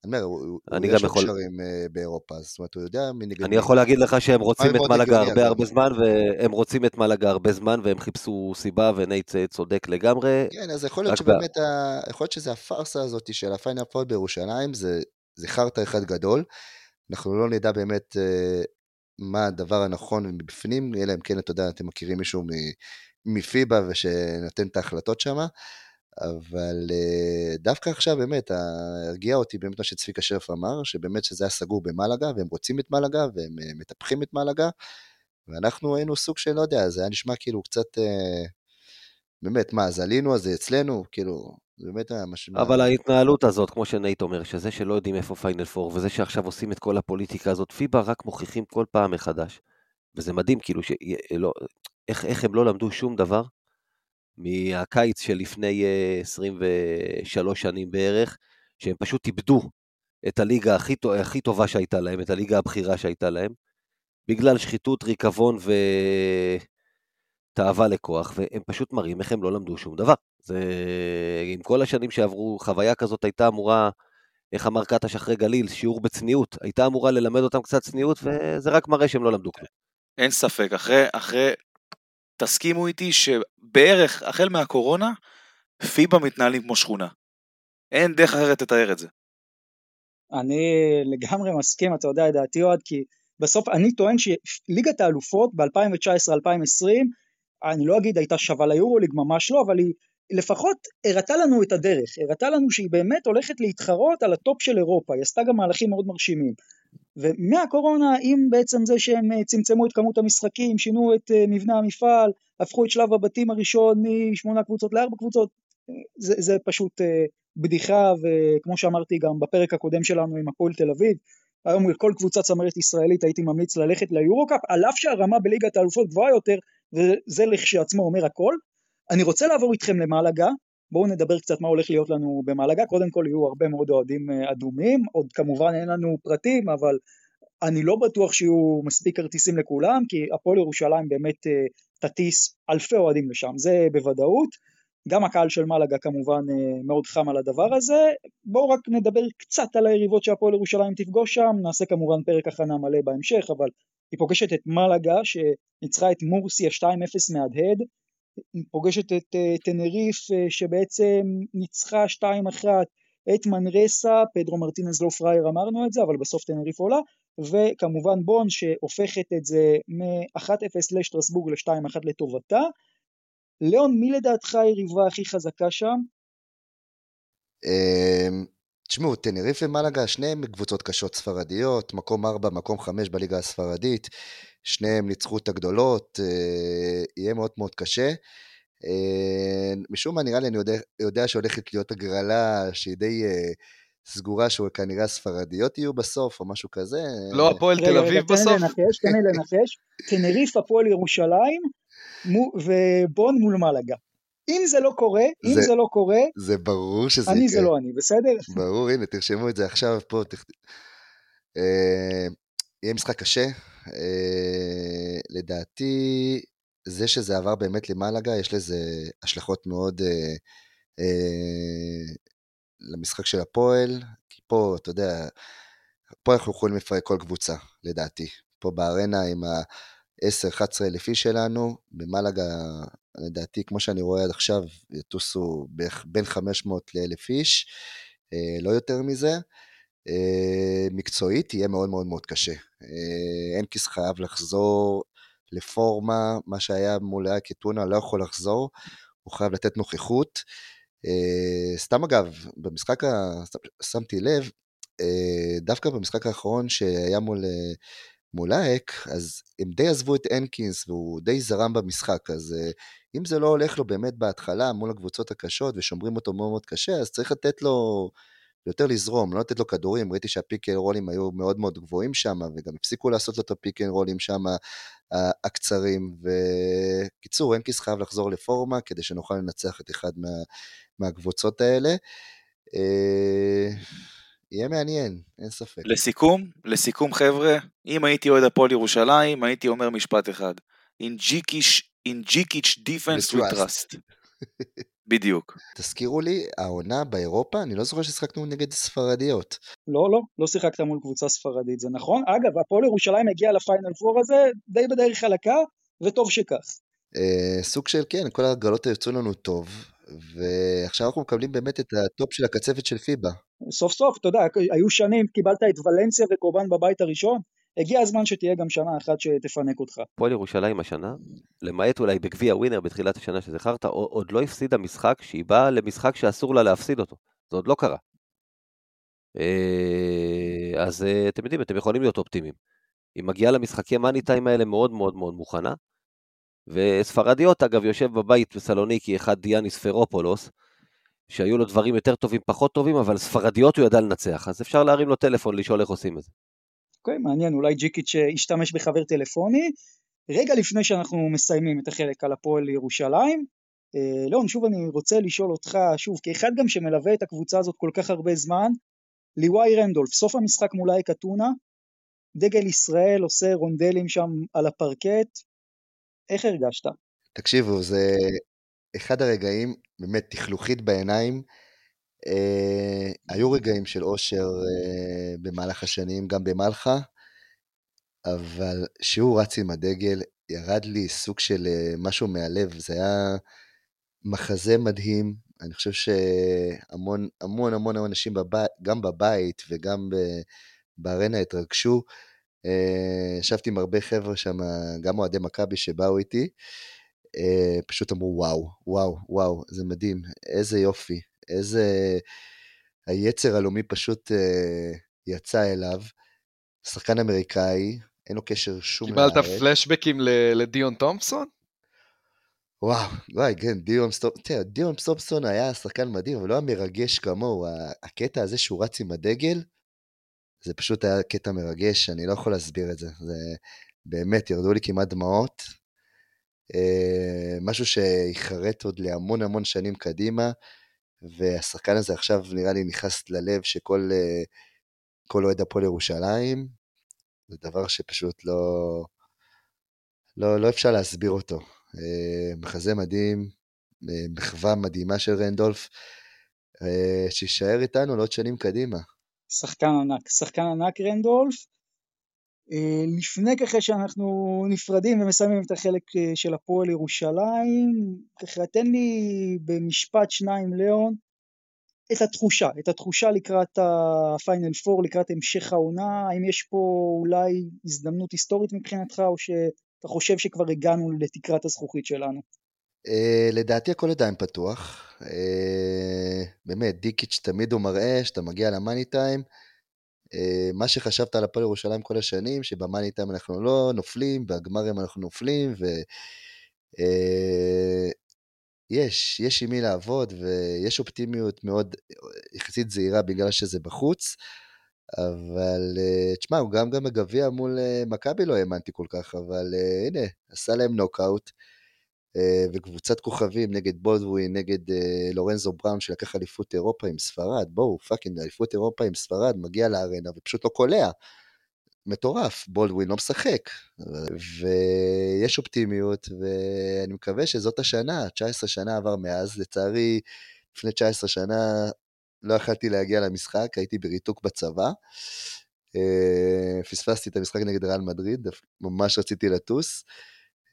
אני אומר, הוא אני יש לו יכול- קשרים אה, באירופה, זאת אומרת, הוא יודע מי נגד אני. יכול להגיד לך שהם רוצים את הגיוני, הרבה. הרבה זמן, והם רוצים את מלאגה הרבה זמן, והם חיפשו סיבה, ונייט אה, צודק לגמרי. כן, אז יכול להיות שבאמת, ה... יכול להיות שזה הפארסה הזאת של הפיינל פור בירושלים, זה, זה חרטא אחד גדול. אנחנו לא נדע באמת אה, מה הדבר הנכון מבפנים, אלא אם כן, אתה יודע, אתם מכירים מישהו מפיבה ושנותן את ההחלטות שם, אבל אה, דווקא עכשיו באמת, הרגיע אותי באמת מה שצביקה שרף אמר, שבאמת שזה היה סגור במלאגה, והם רוצים את מלאגה, והם אה, מטפחים את מלאגה, ואנחנו היינו סוג של, לא יודע, זה היה נשמע כאילו קצת... אה, באמת, מה, אז עלינו, אז זה אצלנו? כאילו, זה באמת היה משהו... אבל ההתנהלות הזאת, כמו שנייט אומר, שזה שלא יודעים איפה פיינל פור, וזה שעכשיו עושים את כל הפוליטיקה הזאת, פיבה רק מוכיחים כל פעם מחדש. וזה מדהים, כאילו, ש... לא... איך, איך הם לא למדו שום דבר מהקיץ שלפני אה, 23 שנים בערך, שהם פשוט איבדו את הליגה הכי, הכי טובה שהייתה להם, את הליגה הבכירה שהייתה להם, בגלל שחיתות, ריקבון ותאווה לכוח, והם פשוט מראים איך הם לא למדו שום דבר. זה, עם כל השנים שעברו, חוויה כזאת הייתה אמורה, איך אמר קטש אחרי גליל, שיעור בצניעות, הייתה אמורה ללמד אותם קצת צניעות, וזה רק מראה שהם לא למדו כלום. אין ספק, אחרי, אחרי, תסכימו איתי שבערך, החל מהקורונה, פיבה מתנהלים כמו שכונה. אין דרך אחרת לתאר את זה. אני לגמרי מסכים, אתה יודע את דעתי אוהד, כי בסוף אני טוען שליגת האלופות ב-2019-2020, אני לא אגיד הייתה שווה ליורוליג, ממש לא, אבל היא לפחות הראתה לנו את הדרך, הראתה לנו שהיא באמת הולכת להתחרות על הטופ של אירופה, היא עשתה גם מהלכים מאוד מרשימים. ומהקורונה, עם בעצם זה שהם אה, צמצמו את כמות המשחקים, שינו את אה, מבנה המפעל, הפכו את שלב הבתים הראשון משמונה קבוצות לארבע קבוצות, זה, זה פשוט אה, בדיחה, וכמו שאמרתי גם בפרק הקודם שלנו עם הפועל תל אביב, היום לכל קבוצה צמרת ישראלית הייתי ממליץ ללכת ליורו-קאפ, על אף שהרמה בליגת האלופות גבוהה יותר, וזה לכשעצמו אומר הכל. אני רוצה לעבור איתכם למלאגה, בואו נדבר קצת מה הולך להיות לנו במלאגה, קודם כל יהיו הרבה מאוד אוהדים אה, אדומים, עוד כמובן אין לנו פרטים, אבל אני לא בטוח שיהיו מספיק כרטיסים לכולם, כי הפועל ירושלים באמת אה, תטיס אלפי אוהדים לשם, זה בוודאות. גם הקהל של מלאגה כמובן אה, מאוד חם על הדבר הזה. בואו רק נדבר קצת על היריבות שהפועל ירושלים תפגוש שם, נעשה כמובן פרק הכנה מלא בהמשך, אבל היא פוגשת את מלאגה שניצחה את מורסיה 2-0 מהדהד, היא פוגשת את אה, טנריף אה, שבעצם ניצחה 2-1 את מנרסה, פדרו מרטינז לא פראייר אמרנו את זה, אבל בסוף טנריף עולה, וכמובן בון שהופכת את זה מ-1-0 לשטרסבורג ל-2-1 לטובתה. ליאון, מי לדעתך היריבה הכי חזקה שם? אמ, תשמעו, טנריף ומלאגה, שניהם קבוצות קשות ספרדיות, מקום 4, מקום 5 בליגה הספרדית, שניהם ניצחו את הגדולות, אה, יהיה מאוד מאוד קשה. אה, משום מה נראה לי, אני יודע, יודע שהולכת להיות הגרלה שהיא די אה, סגורה, שכנראה הספרדיות יהיו בסוף, או משהו כזה. לא הפועל תל אביב רגע, תן לי בסוף? לנחש, תן לי לנחש. טנריף הפועל ירושלים ובון מול מלאגה. אם זה לא קורה, אם זה- זה לא קורה, זה ברור שזה אני יקרה. זה לא אני, בסדר? ברור, הנה, תרשמו את זה עכשיו פה. תכ... אה, יהיה משחק קשה. אה, לדעתי, זה שזה עבר באמת למלאגה, יש לזה השלכות מאוד אה, אה, למשחק של הפועל, כי פה, אתה יודע, פה אנחנו יכולים לפרק כל קבוצה, לדעתי. פה בארנה עם ה-10-11 אלף איש שלנו, במלאגה, לדעתי, כמו שאני רואה עד עכשיו, יטוסו בין 500 ל-1,000 איש, אה, לא יותר מזה. אה, מקצועית יהיה מאוד מאוד מאוד קשה. אה, אנקיס חייב לחזור לפורמה, מה שהיה מול אייק אתונה לא יכול לחזור, הוא חייב לתת נוכחות. אה, סתם אגב, במשחק, ה... שמתי לב, אה, דווקא במשחק האחרון שהיה מול, אה, מול אייק, אז הם די עזבו את אנקינס והוא די זרם במשחק, אז אה, אם זה לא הולך לו באמת בהתחלה מול הקבוצות הקשות ושומרים אותו מאוד מאוד קשה, אז צריך לתת לו יותר לזרום, לא לתת לו כדורים, ראיתי שה pick and rollים היו מאוד מאוד גבוהים שם, וגם הפסיקו לעשות לו את ה pick and rollים שם הקצרים, וקיצור, אנקיס חייב לחזור לפורמה כדי שנוכל לנצח את אחד מה, מהקבוצות האלה. יהיה מעניין, אין ספק. לסיכום, לסיכום חבר'ה, אם הייתי אוהד הפועל ירושלים, הייתי אומר משפט אחד. In Jikish, in Jikish defense we trust. trust. בדיוק. תזכירו לי, העונה באירופה, אני לא זוכר ששיחקנו נגד ספרדיות. לא, לא, לא שיחקת מול קבוצה ספרדית, זה נכון. אגב, הפועל ירושלים הגיע לפיינל פור הזה די בדרך חלקה, וטוב שכך. אה, סוג של כן, כל ההגרלות יצאו לנו טוב, ועכשיו אנחנו מקבלים באמת את הטופ של הקצפת של פיבה. סוף סוף, אתה יודע, היו שנים, קיבלת את ולנסיה וקורבן בבית הראשון, הגיע הזמן שתהיה גם שנה אחת שתפנק אותך. הפועל ירושלים השנה, למעט אולי בגביע ווינר בתחילת השנה שזכרת, עוד לא הפסידה משחק שהיא באה למשחק שאסור לה להפסיד אותו. זה עוד לא קרה. אה, אז אה, אתם יודעים, אתם יכולים להיות אופטימיים. היא מגיעה למשחקי מאני טיים האלה מאוד מאוד מאוד מוכנה. וספרדיות, אגב, יושב בבית בסלוניקי אחד דיאניס פרופולוס, שהיו לו דברים יותר טובים, פחות טובים, אבל ספרדיות הוא ידע לנצח, אז אפשר להרים לו טלפון, לשאול איך עושים את זה. אוקיי, okay, מעניין, אולי ג'יקיץ' ישתמש בחבר טלפוני. רגע לפני שאנחנו מסיימים את החלק על הפועל ירושלים, אה, ליאון, שוב אני רוצה לשאול אותך, שוב, כאחד גם שמלווה את הקבוצה הזאת כל כך הרבה זמן, ליוואי רנדולף, סוף המשחק מול אייק אתונה, דגל ישראל עושה רונדלים שם על הפרקט, איך הרגשת? תקשיבו, זה אחד הרגעים, באמת, תכלוכית בעיניים. אה, היו רגעים של אושר אה, במהלך השנים, גם במלחה, אבל כשהוא רץ עם הדגל, ירד לי סוג של אה, משהו מהלב, זה היה מחזה מדהים. אני חושב שהמון המון המון אנשים בבית, גם בבית וגם בארנה התרגשו. אה, ישבתי עם הרבה חבר'ה שם, גם אוהדי מכבי שבאו איתי, אה, פשוט אמרו וואו, וואו, וואו, זה מדהים, איזה יופי, איזה... היצר הלאומי פשוט אה, יצא אליו. שחקן אמריקאי, אין לו קשר שום לארץ. קיבלת פלשבקים לדיון תומפסון? וואו, וואי, כן, דיון סטופסון, דיון סטופסון היה שחקן מדהים, אבל לא היה מרגש כמוהו. הקטע הזה שהוא רץ עם הדגל, זה פשוט היה קטע מרגש, אני לא יכול להסביר את זה. זה באמת, ירדו לי כמעט דמעות. אה, משהו שיחרט עוד להמון המון שנים קדימה, והשחקן הזה עכשיו נראה לי נכנס ללב שכל אה, כל אוהד הפועל ירושלים, זה דבר שפשוט לא, לא, לא אפשר להסביר אותו. אה, מחזה מדהים, מחווה מדהימה של רנדולף, שיישאר איתנו לעוד שנים קדימה. שחקן ענק, שחקן ענק רנדולף. אה, לפני ככה שאנחנו נפרדים ומסיימים את החלק אה, של הפועל ירושלים, ככה תן לי במשפט שניים ליאון את התחושה, את התחושה לקראת הפיינל פור, לקראת המשך העונה, האם יש פה אולי הזדמנות היסטורית מבחינתך או שאתה חושב שכבר הגענו לתקרת הזכוכית שלנו? Uh, לדעתי הכל עדיין פתוח. Uh, באמת, דיקיץ' תמיד הוא מראה שאתה מגיע למאני טיים. Uh, מה שחשבת על הפועל ירושלים כל השנים, שבמאני טיים אנחנו לא נופלים, בגמרים אנחנו נופלים, ויש, uh, יש עם מי לעבוד, ויש אופטימיות מאוד יחסית זהירה בגלל שזה בחוץ. אבל תשמע, גם גם בגביע מול מכבי לא האמנתי כל כך, אבל הנה, עשה להם נוקאוט. אה, וקבוצת כוכבים נגד בולדווין, נגד אה, לורנזו בראון שלקח אליפות אירופה עם ספרד, בואו, fucking, אליפות אירופה עם ספרד, מגיע לארנה ופשוט לא קולע. מטורף, בולדווין לא משחק. ויש אופטימיות, ואני מקווה שזאת השנה, 19 שנה עבר מאז, לצערי, לפני 19 שנה לא יכלתי להגיע למשחק, הייתי בריתוק בצבא. אה, פספסתי את המשחק נגד ריאל מדריד, ממש רציתי לטוס.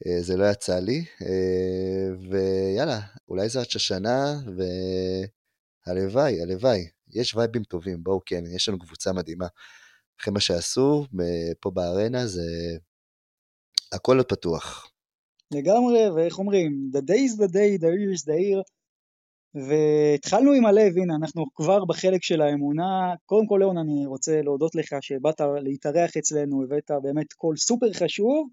אה, זה לא יצא לי, אה, ויאללה, אולי זה עד השנה, והלוואי, הלוואי. יש וייבים טובים, בואו כן, יש לנו קבוצה מדהימה. אחרי מה שעשו פה בארנה, זה... הכל עוד פתוח. לגמרי, ואיך אומרים, the day is the day, the year is the year, והתחלנו עם הלב, הנה, אנחנו כבר בחלק של האמונה. קודם כל, ליאון, אני רוצה להודות לך שבאת להתארח אצלנו, הבאת באמת קול סופר חשוב,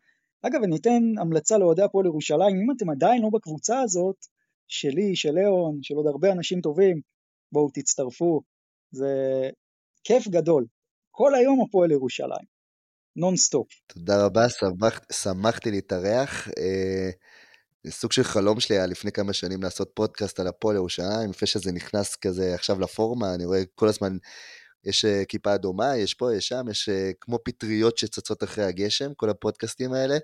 אגב, אני אתן המלצה לאוהדי הפועל ירושלים, אם אתם עדיין לא בקבוצה הזאת, שלי, של ליאון, של עוד הרבה אנשים טובים, בואו תצטרפו, זה כיף גדול. כל היום הפועל ירושלים, נונסטופ. תודה רבה, שמח, שמחתי להתארח. אה, סוג של חלום שלי היה לפני כמה שנים לעשות פודקאסט על הפועל ירושלים, לפני שזה נכנס כזה עכשיו לפורמה, אני רואה כל הזמן יש אה, כיפה אדומה, יש פה, יש שם, יש אה, כמו פטריות שצצות אחרי הגשם, כל הפודקאסטים האלה,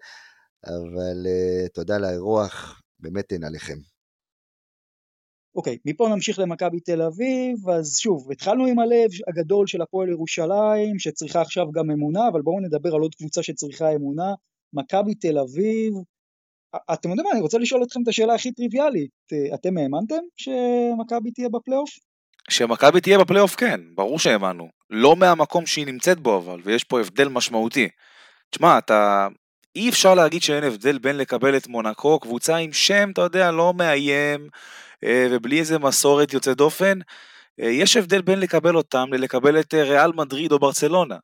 אבל אה, תודה על האירוח, באמת אין עליכם. אוקיי, מפה נמשיך למכבי תל אביב, אז שוב, התחלנו עם הלב הגדול של הפועל ירושלים, שצריכה עכשיו גם אמונה, אבל בואו נדבר על עוד קבוצה שצריכה אמונה, מכבי תל אביב. אתם יודעים מה, אני רוצה לשאול אתכם את השאלה הכי טריוויאלית, אתם האמנתם שמכבי תהיה בפלייאוף? שמכבי תהיה בפלייאוף כן, ברור שהאמנו. לא מהמקום שהיא נמצאת בו אבל, ויש פה הבדל משמעותי. תשמע, אתה... אי אפשר להגיד שאין הבדל בין לקבל את מונקו, קבוצה עם שם, אתה יודע, לא מאיים, אה, ובלי איזה מסורת יוצאת דופן. אה, יש הבדל בין לקבל אותם ללקבל את אה, ריאל מדריד או ברצלונה.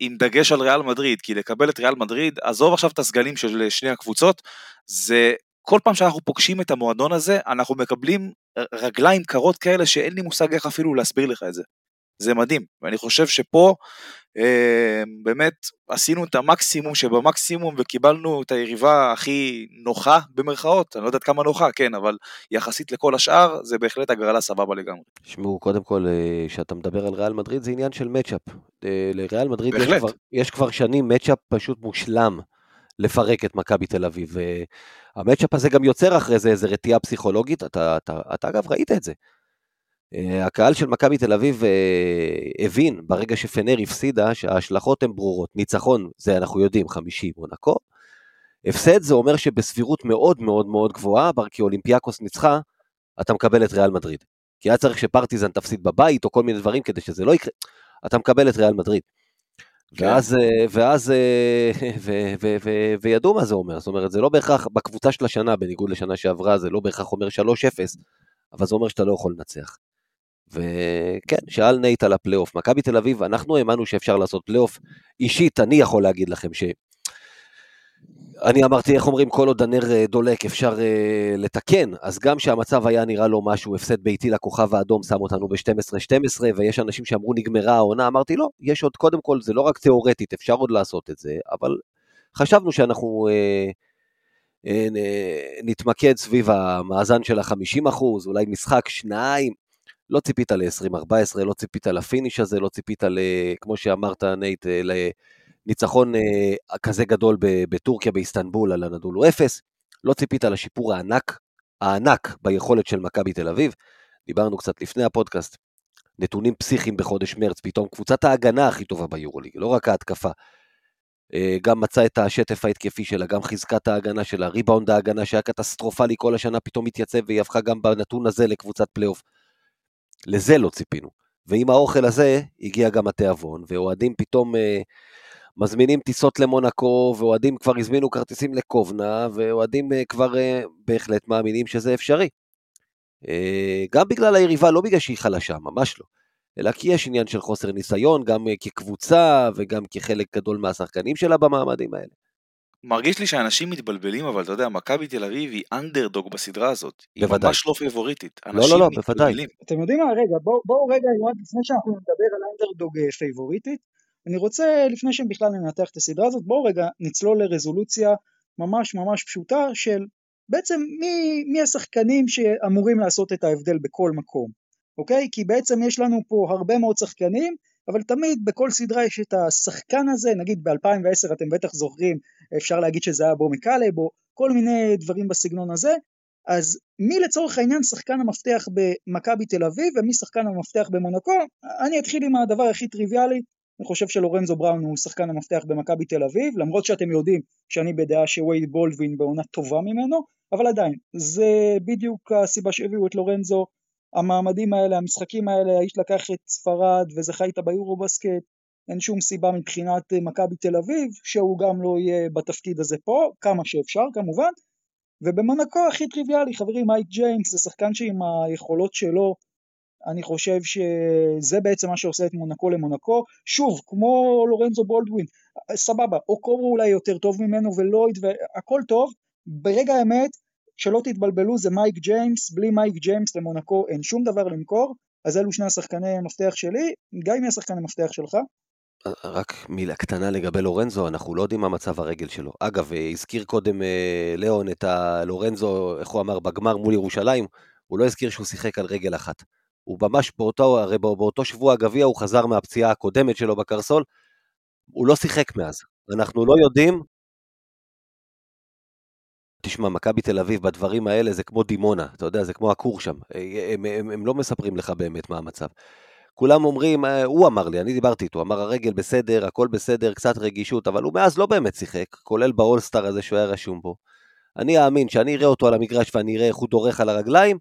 עם דגש על ריאל מדריד, כי לקבל את ריאל מדריד, עזוב עכשיו את הסגלים של שני הקבוצות, זה כל פעם שאנחנו פוגשים את המועדון הזה, אנחנו מקבלים רגליים קרות כאלה שאין לי מושג איך אפילו להסביר לך את זה. זה מדהים, ואני חושב שפה אה, באמת עשינו את המקסימום שבמקסימום וקיבלנו את היריבה הכי נוחה במרכאות, אני לא יודעת כמה נוחה, כן, אבל יחסית לכל השאר זה בהחלט הגרלה סבבה לגמרי. תשמעו, קודם כל, כשאתה מדבר על ריאל מדריד זה עניין של מצ'אפ. אה, לריאל מדריד יש כבר, יש כבר שנים מצ'אפ פשוט מושלם לפרק את מכבי תל אביב. המצ'אפ הזה גם יוצר אחרי זה איזה רתיעה פסיכולוגית, אתה, אתה, אתה אגב ראית את זה. אה, הקהל של מכבי תל אביב אה, הבין ברגע שפנר הפסידה שההשלכות הן ברורות. ניצחון, זה אנחנו יודעים, חמישי מונקו. הפסד זה אומר שבסבירות מאוד מאוד מאוד גבוהה, כי אולימפיאקוס ניצחה, אתה מקבל את ריאל מדריד. כי היה צריך שפרטיזן תפסיד בבית או כל מיני דברים כדי שזה לא יקרה, אתה מקבל את ריאל מדריד. כן. ואז, אה, ואז, ו, ו, ו, וידעו מה זה אומר, זאת אומרת, זה לא בהכרח, בקבוצה של השנה, בניגוד לשנה שעברה, זה לא בהכרח אומר 3-0, אבל זה אומר שאתה לא יכול לנצח. וכן, שאל נייט על הפלייאוף. מכבי תל אביב, אנחנו האמנו שאפשר לעשות פלייאוף. אישית, אני יכול להגיד לכם ש... אני אמרתי, איך אומרים, כל עוד הנר אה, דולק אפשר uh, לתקן, אז גם שהמצב היה נראה לו משהו, הפסד ביתי לכוכב האדום שם אותנו ב-12-12, ויש אנשים שאמרו נגמרה העונה, אמרתי לא, יש עוד, קודם כל, זה לא רק תיאורטית, אפשר עוד לעשות את זה, אבל חשבנו שאנחנו uh, uh, נתמקד סביב המאזן של ה-50 אולי משחק, שניים, לא ציפית ל-2014, לא ציפית לפיניש הזה, לא ציפית, ל, כמו שאמרת, נייט, לניצחון אה, כזה גדול בטורקיה, באיסטנבול, על אנאדולו אפס. לא ציפית לשיפור הענק, הענק ביכולת של מכבי תל אביב. דיברנו קצת לפני הפודקאסט, נתונים פסיכיים בחודש מרץ, פתאום קבוצת ההגנה הכי טובה ביורוליג, לא רק ההתקפה. אה, גם מצא את השטף ההתקפי שלה, גם חזקת ההגנה שלה, ריבאונד ההגנה שהיה קטסטרופלי כל השנה, פתאום התייצב והיא הפכה גם בנתון הזה לקבוצת פלייאוף. לזה לא ציפינו. ועם האוכל הזה הגיע גם התיאבון, ואוהדים פתאום אה, מזמינים טיסות למונקו, ואוהדים כבר הזמינו כרטיסים לקובנה, ואוהדים אה, כבר אה, בהחלט מאמינים שזה אפשרי. אה, גם בגלל היריבה, לא בגלל שהיא חלשה, ממש לא. אלא כי יש עניין של חוסר ניסיון, גם כקבוצה וגם כחלק גדול מהשחקנים שלה במעמדים האלה. מרגיש לי שאנשים מתבלבלים, אבל אתה יודע, מכבי תל אביב היא אנדרדוג בסדרה הזאת. בוודאי. היא ממש לא פייבוריטית. לא, לא, לא, בוודאי. אתם יודעים מה, רגע, בואו בוא רגע, לפני שאנחנו נדבר על אנדרדוג פייבוריטית, אני רוצה, לפני שהם בכלל ננתח את הסדרה הזאת, בואו רגע נצלול לרזולוציה ממש ממש פשוטה של בעצם מי, מי השחקנים שאמורים לעשות את ההבדל בכל מקום, אוקיי? כי בעצם יש לנו פה הרבה מאוד שחקנים אבל תמיד בכל סדרה יש את השחקן הזה, נגיד ב-2010 אתם בטח זוכרים, אפשר להגיד שזה היה בומי קלב או כל מיני דברים בסגנון הזה, אז מי לצורך העניין שחקן המפתח במכבי תל אביב ומי שחקן המפתח במונקו? אני אתחיל עם הדבר הכי טריוויאלי, אני חושב שלורנזו בראון הוא שחקן המפתח במכבי תל אביב, למרות שאתם יודעים שאני בדעה שווייד בולדווין בעונה טובה ממנו, אבל עדיין, זה בדיוק הסיבה שהביאו את לורנזו. המעמדים האלה, המשחקים האלה, האיש לקח את ספרד וזכה איתה ביורו בסקט, אין שום סיבה מבחינת אה, מכבי תל אביב שהוא גם לא יהיה בתפקיד הזה פה, כמה שאפשר כמובן, ובמונקו הכי טריוויאלי, חברים, מייק ג'יימס זה שחקן שעם היכולות שלו, אני חושב שזה בעצם מה שעושה את מונקו למונקו, שוב, כמו לורנזו בולדווין, סבבה, אוקובו אולי יותר טוב ממנו ולויד והכל טוב, ברגע האמת שלא תתבלבלו זה מייק ג'יימס, בלי מייק ג'יימס למונקו אין שום דבר למכור, אז אלו שני השחקני המפתח שלי, גיא מי השחקן המפתח שלך? רק מילה קטנה לגבי לורנזו, אנחנו לא יודעים מה מצב הרגל שלו. אגב, הזכיר קודם אה, ליאון את הלורנזו, איך הוא אמר, בגמר מול ירושלים, הוא לא הזכיר שהוא שיחק על רגל אחת. הוא ממש באותו, הרי באותו שבוע הגביע הוא חזר מהפציעה הקודמת שלו בקרסול, הוא לא שיחק מאז. אנחנו לא יודעים תשמע, מכבי תל אביב בדברים האלה זה כמו דימונה, אתה יודע, זה כמו הכור שם. הם, הם, הם לא מספרים לך באמת מה המצב. כולם אומרים, אה, הוא אמר לי, אני דיברתי איתו, אמר הרגל בסדר, הכל בסדר, קצת רגישות, אבל הוא מאז לא באמת שיחק, כולל באולסטאר הזה שהוא היה רשום בו. אני אאמין שאני אראה אותו על המגרש ואני אראה איך הוא דורך על הרגליים,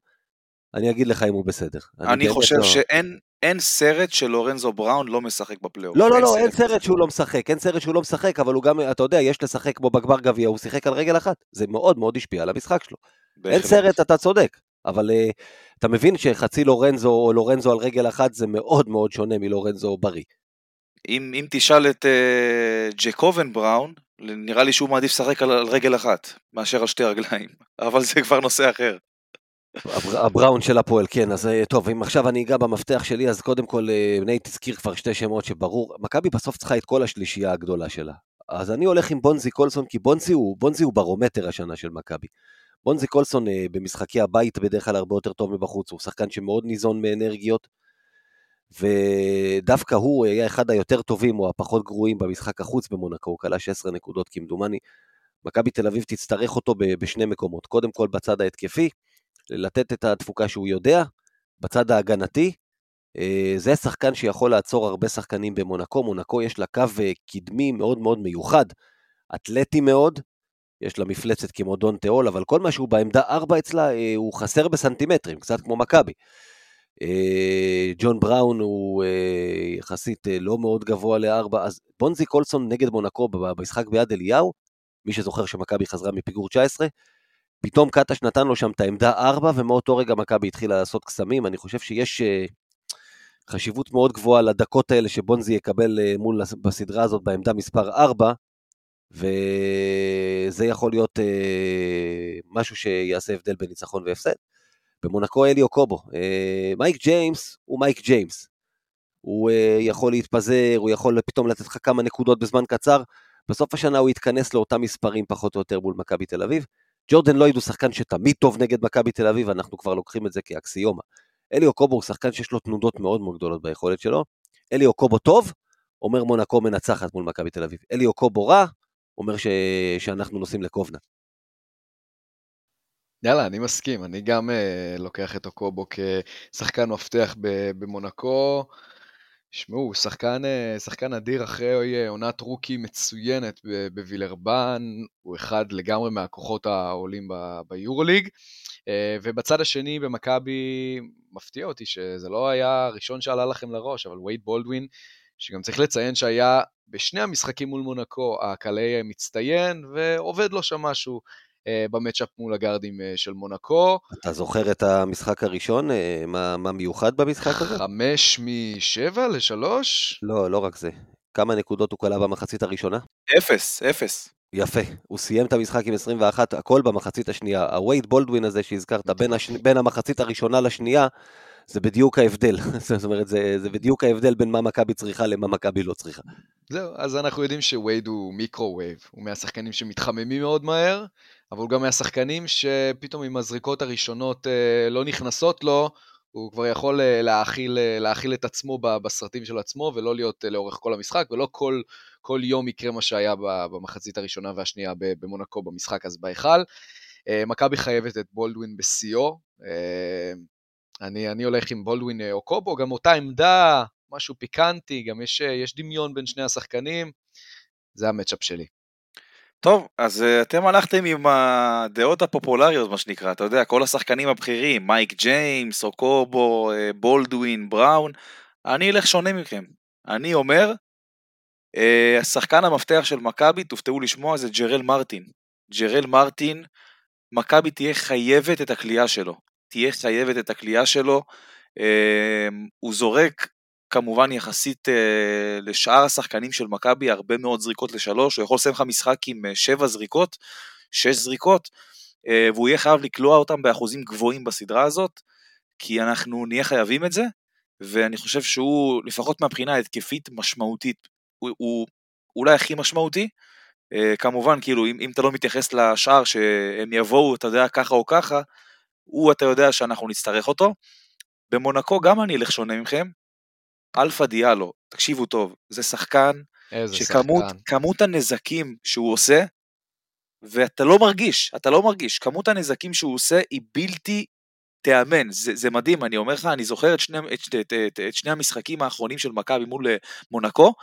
אני אגיד לך אם הוא בסדר. אני, אני חושב לא... שאין אין סרט של לורנזו בראון לא משחק בפלייאוף. לא, לא, לא, אין סרט שהוא לא משחק, אין סרט שהוא לא משחק, אבל הוא גם, אתה יודע, יש לשחק כמו בגמר גביע, הוא שיחק על רגל אחת. זה מאוד מאוד השפיע על המשחק שלו. בהחלט. אין סרט, אתה צודק, אבל uh, אתה מבין שחצי לורנזו או לורנזו על רגל אחת זה מאוד מאוד שונה מלורנזו בריא. אם, אם תשאל את uh, ג'קובן בראון, נראה לי שהוא מעדיף לשחק על, על רגל אחת מאשר על שתי רגליים, אבל זה כבר נושא אחר. הבראון של הפועל, כן, אז אה, טוב, אם עכשיו אני אגע במפתח שלי, אז קודם כל, בני תזכיר כבר שתי שמות שברור, מכבי בסוף צריכה את כל השלישייה הגדולה שלה. אז אני הולך עם בונזי קולסון, כי בונזי הוא, בונזי הוא ברומטר השנה של מכבי. בונזי קולסון אה, במשחקי הבית בדרך כלל הרבה יותר טוב מבחוץ, הוא שחקן שמאוד ניזון מאנרגיות, ודווקא הוא היה אחד היותר טובים או הפחות גרועים במשחק החוץ במונקו, הוא כלה 16 נקודות כמדומני. מכבי תל אביב תצטרך אותו בשני מקומות, קודם כל בצד ההתקפי, לתת את התפוקה שהוא יודע, בצד ההגנתי, אה, זה שחקן שיכול לעצור הרבה שחקנים במונקו, מונקו יש לה קו אה, קדמי מאוד מאוד מיוחד, אתלטי מאוד, יש לה מפלצת כמו דון תיאול, אבל כל מה שהוא בעמדה 4 אצלה, אה, הוא חסר בסנטימטרים, קצת כמו מכבי. ג'ון בראון הוא יחסית לא מאוד גבוה לארבע, אז בונזי קולסון נגד מונקו במשחק ביד אליהו, מי שזוכר שמכבי חזרה מפיגור 19, פתאום קטש נתן לו שם את העמדה 4, ומאותו רגע מכבי התחילה לעשות קסמים. אני חושב שיש חשיבות מאוד גבוהה לדקות האלה שבונזי יקבל מול בסדרה הזאת בעמדה מספר 4, וזה יכול להיות אה, משהו שיעשה הבדל בין ניצחון והפסד. במונקו אליו קובו. אה, מייק ג'יימס הוא מייק ג'יימס. הוא אה, יכול להתפזר, הוא יכול פתאום לתת לך כמה נקודות בזמן קצר. בסוף השנה הוא יתכנס לאותם מספרים פחות או יותר מול מכבי תל אביב. ג'ורדן לויד הוא שחקן שתמיד טוב נגד מכבי תל אביב, אנחנו כבר לוקחים את זה כאקסיומה. אליו קובו הוא שחקן שיש לו תנודות מאוד מאוד גדולות ביכולת שלו. אליו קובו טוב, אומר מונקו מנצחת מול מכבי תל אביב. אליו קובו רע, אומר ש... שאנחנו נוסעים לקובנה. יאללה, אני מסכים, אני גם uh, לוקח את אוקובו כשחקן מפתח במונקו. שמעו, שחקן, uh, שחקן אדיר אחרי עונת רוקי מצוינת בווילרבן, הוא אחד לגמרי מהכוחות העולים ביורוליג. Uh, ובצד השני במכבי, מפתיע אותי שזה לא היה הראשון שעלה לכם לראש, אבל וייד בולדווין, שגם צריך לציין שהיה בשני המשחקים מול מונקו הקלעי מצטיין, ועובד לו שם משהו אה, במצ'אפ מול הגארדים אה, של מונקו. אתה זוכר את המשחק הראשון? אה, מה, מה מיוחד במשחק הזה? חמש משבע לשלוש? לא, לא רק זה. כמה נקודות הוא קלע במחצית הראשונה? אפס, אפס. יפה, הוא סיים את המשחק עם 21, הכל במחצית השנייה. הווייד בולדווין הזה שהזכרת, בין, הש... בין המחצית הראשונה לשנייה, זה בדיוק ההבדל. זאת אומרת, זה, זה בדיוק ההבדל בין מה מכבי צריכה למה מכבי לא צריכה. זהו, אז אנחנו יודעים שווייד הוא microwave, הוא מהשחקנים שמתחממים מאוד מהר, אבל גם מהשחקנים שפתאום עם הזריקות הראשונות אה, לא נכנסות לו, הוא כבר יכול אה, להאכיל, אה, להאכיל את עצמו בסרטים של עצמו ולא להיות לאורך כל המשחק, ולא כל, כל יום יקרה מה שהיה במחצית הראשונה והשנייה במונקו במשחק אז בהיכל. מכבי חייבת את בולדווין בשיאו, אני, אני הולך עם בולדווין או קובו, גם אותה עמדה, משהו פיקנטי, גם יש, יש דמיון בין שני השחקנים, זה המצ'אפ שלי. טוב, אז uh, אתם הלכתם עם הדעות הפופולריות, מה שנקרא, אתה יודע, כל השחקנים הבכירים, מייק ג'יימס, אוקובו, uh, בולדווין, בראון, אני אלך שונה מכם. אני אומר, השחקן המפתח של מכבי, תופתעו לשמוע, זה ג'רל מרטין. ג'רל מרטין, מכבי תהיה חייבת את הכלייה שלו. תהיה חייבת את הכלייה שלו. הוא זורק כמובן יחסית אה, לשאר השחקנים של מכבי הרבה מאוד זריקות לשלוש, הוא יכול לסיים לך משחק עם אה, שבע זריקות, שש זריקות, אה, והוא יהיה חייב לקלוע אותם באחוזים גבוהים בסדרה הזאת, כי אנחנו נהיה חייבים את זה, ואני חושב שהוא, לפחות מהבחינה ההתקפית, משמעותית, הוא, הוא אולי הכי משמעותי, כמובן, כאילו, אם, אם אתה לא מתייחס לשאר שהם יבואו, אתה יודע, ככה או ככה, הוא, אתה יודע שאנחנו נצטרך אותו. במונקו גם אני אלך שונה מכם. אלפא דיאלו, תקשיבו טוב, זה שחקן שכמות שחקן. הנזקים שהוא עושה, ואתה לא מרגיש, אתה לא מרגיש. כמות הנזקים שהוא עושה היא בלתי תיאמן, זה, זה מדהים, אני אומר לך, אני זוכר את שני, את, את, את, את שני המשחקים האחרונים של מכבי מול אה, מונקו,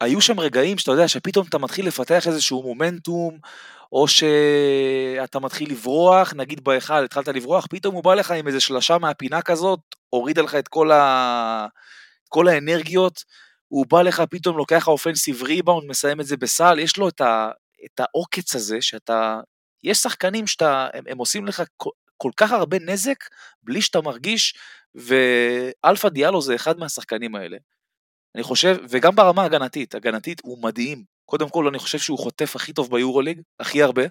היו שם רגעים שאתה יודע שפתאום אתה מתחיל לפתח איזשהו מומנטום, או שאתה מתחיל לברוח, נגיד באחד התחלת לברוח, פתאום הוא בא לך עם איזה שלשה מהפינה כזאת, הוריד לך את כל, ה... כל האנרגיות, הוא בא לך, פתאום לוקח אופנסיב ריבאונד, מסיים את זה בסל, יש לו את, ה... את העוקץ הזה, שאתה... יש שחקנים שאתה, הם, הם עושים לך כל, כל כך הרבה נזק, בלי שאתה מרגיש, ואלפא דיאלו זה אחד מהשחקנים האלה. אני חושב, וגם ברמה הגנתית, הגנתית הוא מדהים. קודם כל אני חושב שהוא חוטף הכי טוב ביורוליג, הכי הרבה.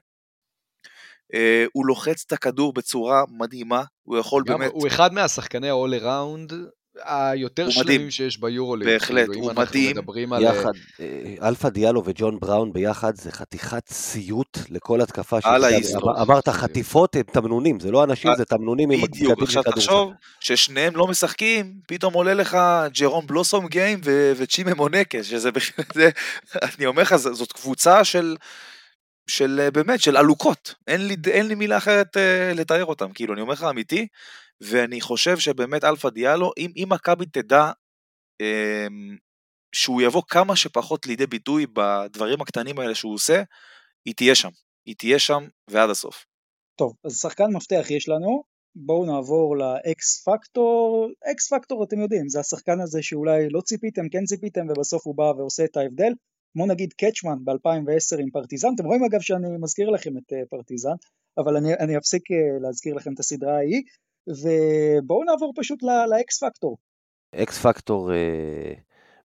Uh, הוא לוחץ את הכדור בצורה מדהימה, הוא יכול באמת... הוא אחד מהשחקני ה-all around היותר שלמים שיש ביורוליג. בהחלט, כאילו, הוא מדהים. יחד, על... אלפא דיאלו וג'ון בראון ביחד זה חתיכת סיוט לכל התקפה של על ההיסטוריה. אמרת חטיפות הם תמנונים, זה לא אנשים, זה תמנונים עם בדיוק, בדיוק, עכשיו תחשוב ששניהם לא משחקים, פתאום עולה לך ג'רום בלוסומגיים וצ'ימה מונקה, שזה בכלל, אני אומר לך, זאת קבוצה של... של באמת, של עלוקות, אין לי, אין לי מילה אחרת uh, לתאר אותם, כאילו, אני אומר לך אמיתי, ואני חושב שבאמת אלפא דיאלו, אם, אם מכבי תדע אה, שהוא יבוא כמה שפחות לידי ביטוי בדברים הקטנים האלה שהוא עושה, היא תהיה שם, היא תהיה שם ועד הסוף. טוב, אז שחקן מפתח יש לנו, בואו נעבור ל X factor, X factor אתם יודעים, זה השחקן הזה שאולי לא ציפיתם, כן ציפיתם, ובסוף הוא בא ועושה את ההבדל, כמו נגיד קצ'מן ב-2010 עם פרטיזן, אתם רואים אגב שאני מזכיר לכם את אה, פרטיזן, אבל אני, אני אפסיק אה, להזכיר לכם את הסדרה ההיא, ובואו נעבור פשוט ל X factor. X factor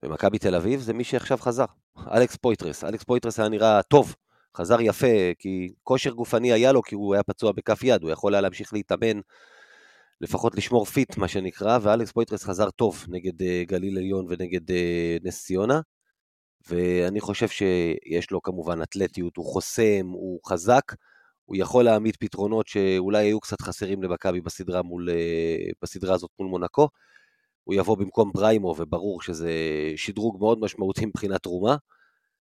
במכבי תל אביב זה מי שעכשיו חזר, אלכס פויטרס. אלכס פויטרס היה נראה טוב, חזר יפה, כי כושר גופני היה לו, כי הוא היה פצוע בכף יד, הוא יכול היה להמשיך להתאמן, לפחות לשמור fit, מה שנקרא, ואלכס פויטרס חזר טוב נגד uh, גליל עליון ונגד uh, נס ציונה. ואני חושב שיש לו כמובן אתלטיות, הוא חוסם, הוא חזק, הוא יכול להעמיד פתרונות שאולי היו קצת חסרים למכבי בסדרה, אה, בסדרה הזאת מול מונקו. הוא יבוא במקום בריימו, וברור שזה שדרוג מאוד משמעותי מבחינת תרומה.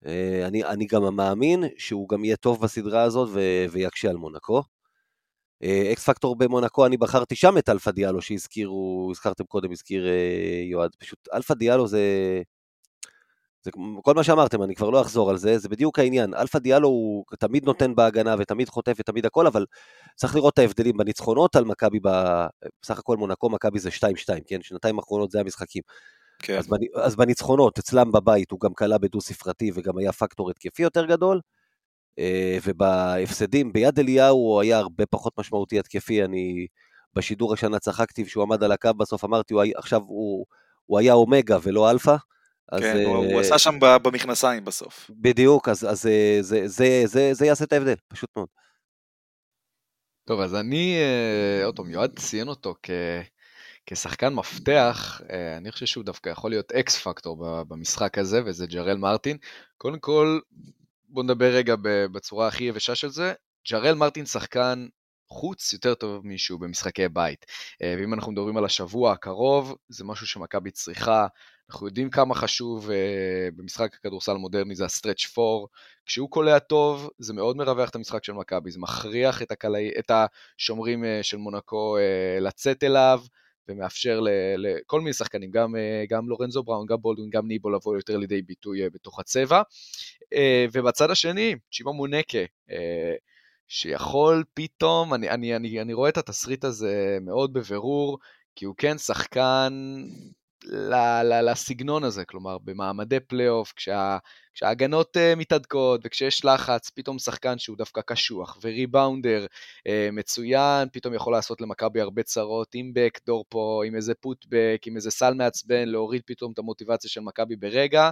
אה, אני, אני גם מאמין שהוא גם יהיה טוב בסדרה הזאת ו, ויקשה על מונקו. אה, X factor במונקו, אני בחרתי שם את אלפא דיאלו שהזכירו, הזכרתם קודם, הזכיר יועד. פשוט אלפא דיאלו זה, זה כל מה שאמרתם, אני כבר לא אחזור על זה, זה בדיוק העניין. אלפא דיאלו הוא תמיד נותן בהגנה ותמיד חוטף ותמיד הכל, אבל צריך לראות את ההבדלים בניצחונות על מכבי, בסך הכל מונקו מכבי זה 2-2, כן? שנתיים האחרונות זה המשחקים. כן. אז, אז בניצחונות, אצלם בבית הוא גם קלע בדו ספרתי וגם היה פקטור התקפי יותר גדול, אה, ובהפסדים ביד אליהו הוא היה הרבה פחות משמעותי התקפי, אני בשידור השנה צחקתי כשהוא עמד על הקו בסוף, אמרתי, הוא, עכשיו הוא, הוא היה אומגה ולא אלפא. אז, כן, הוא, הוא אה, עשה שם במכנסיים בסוף. בדיוק, אז, אז אה, זה, זה, זה, זה יעשה את ההבדל, פשוט מאוד. טוב, אז אני, אה, עוד פעם, יועד ציין אותו כ, כשחקן מפתח, אני חושב שהוא דווקא יכול להיות X factor במשחק הזה, וזה ג'רל מרטין. קודם כל, בואו נדבר רגע בצורה הכי יבשה של זה. ג'רל מרטין שחקן חוץ יותר טוב מישהו במשחקי בית. ואם אנחנו מדברים על השבוע הקרוב, זה משהו שמכבי צריכה אנחנו יודעים כמה חשוב uh, במשחק הכדורסל המודרני זה הסטרץ' 4, כשהוא קולע טוב זה מאוד מרווח את המשחק של מכבי, זה מכריח את, הקלעי, את השומרים uh, של מונקו uh, לצאת אליו ומאפשר לכל מיני שחקנים, גם, uh, גם לורנזו בראון, גם בולדווין, גם ניבו לבוא יותר לידי ביטוי uh, בתוך הצבע. Uh, ובצד השני, צ'ימה מונקה, uh, שיכול פתאום, אני, אני, אני, אני רואה את התסריט הזה מאוד בבירור, כי הוא כן שחקן לסגנון הזה, כלומר במעמדי פלייאוף, כשה, כשההגנות uh, מתהדקות וכשיש לחץ, פתאום שחקן שהוא דווקא קשוח וריבאונדר uh, מצוין, פתאום יכול לעשות למכבי הרבה צרות עם בקדור פה, עם איזה פוטבק, עם איזה סל מעצבן, להוריד פתאום את המוטיבציה של מכבי ברגע.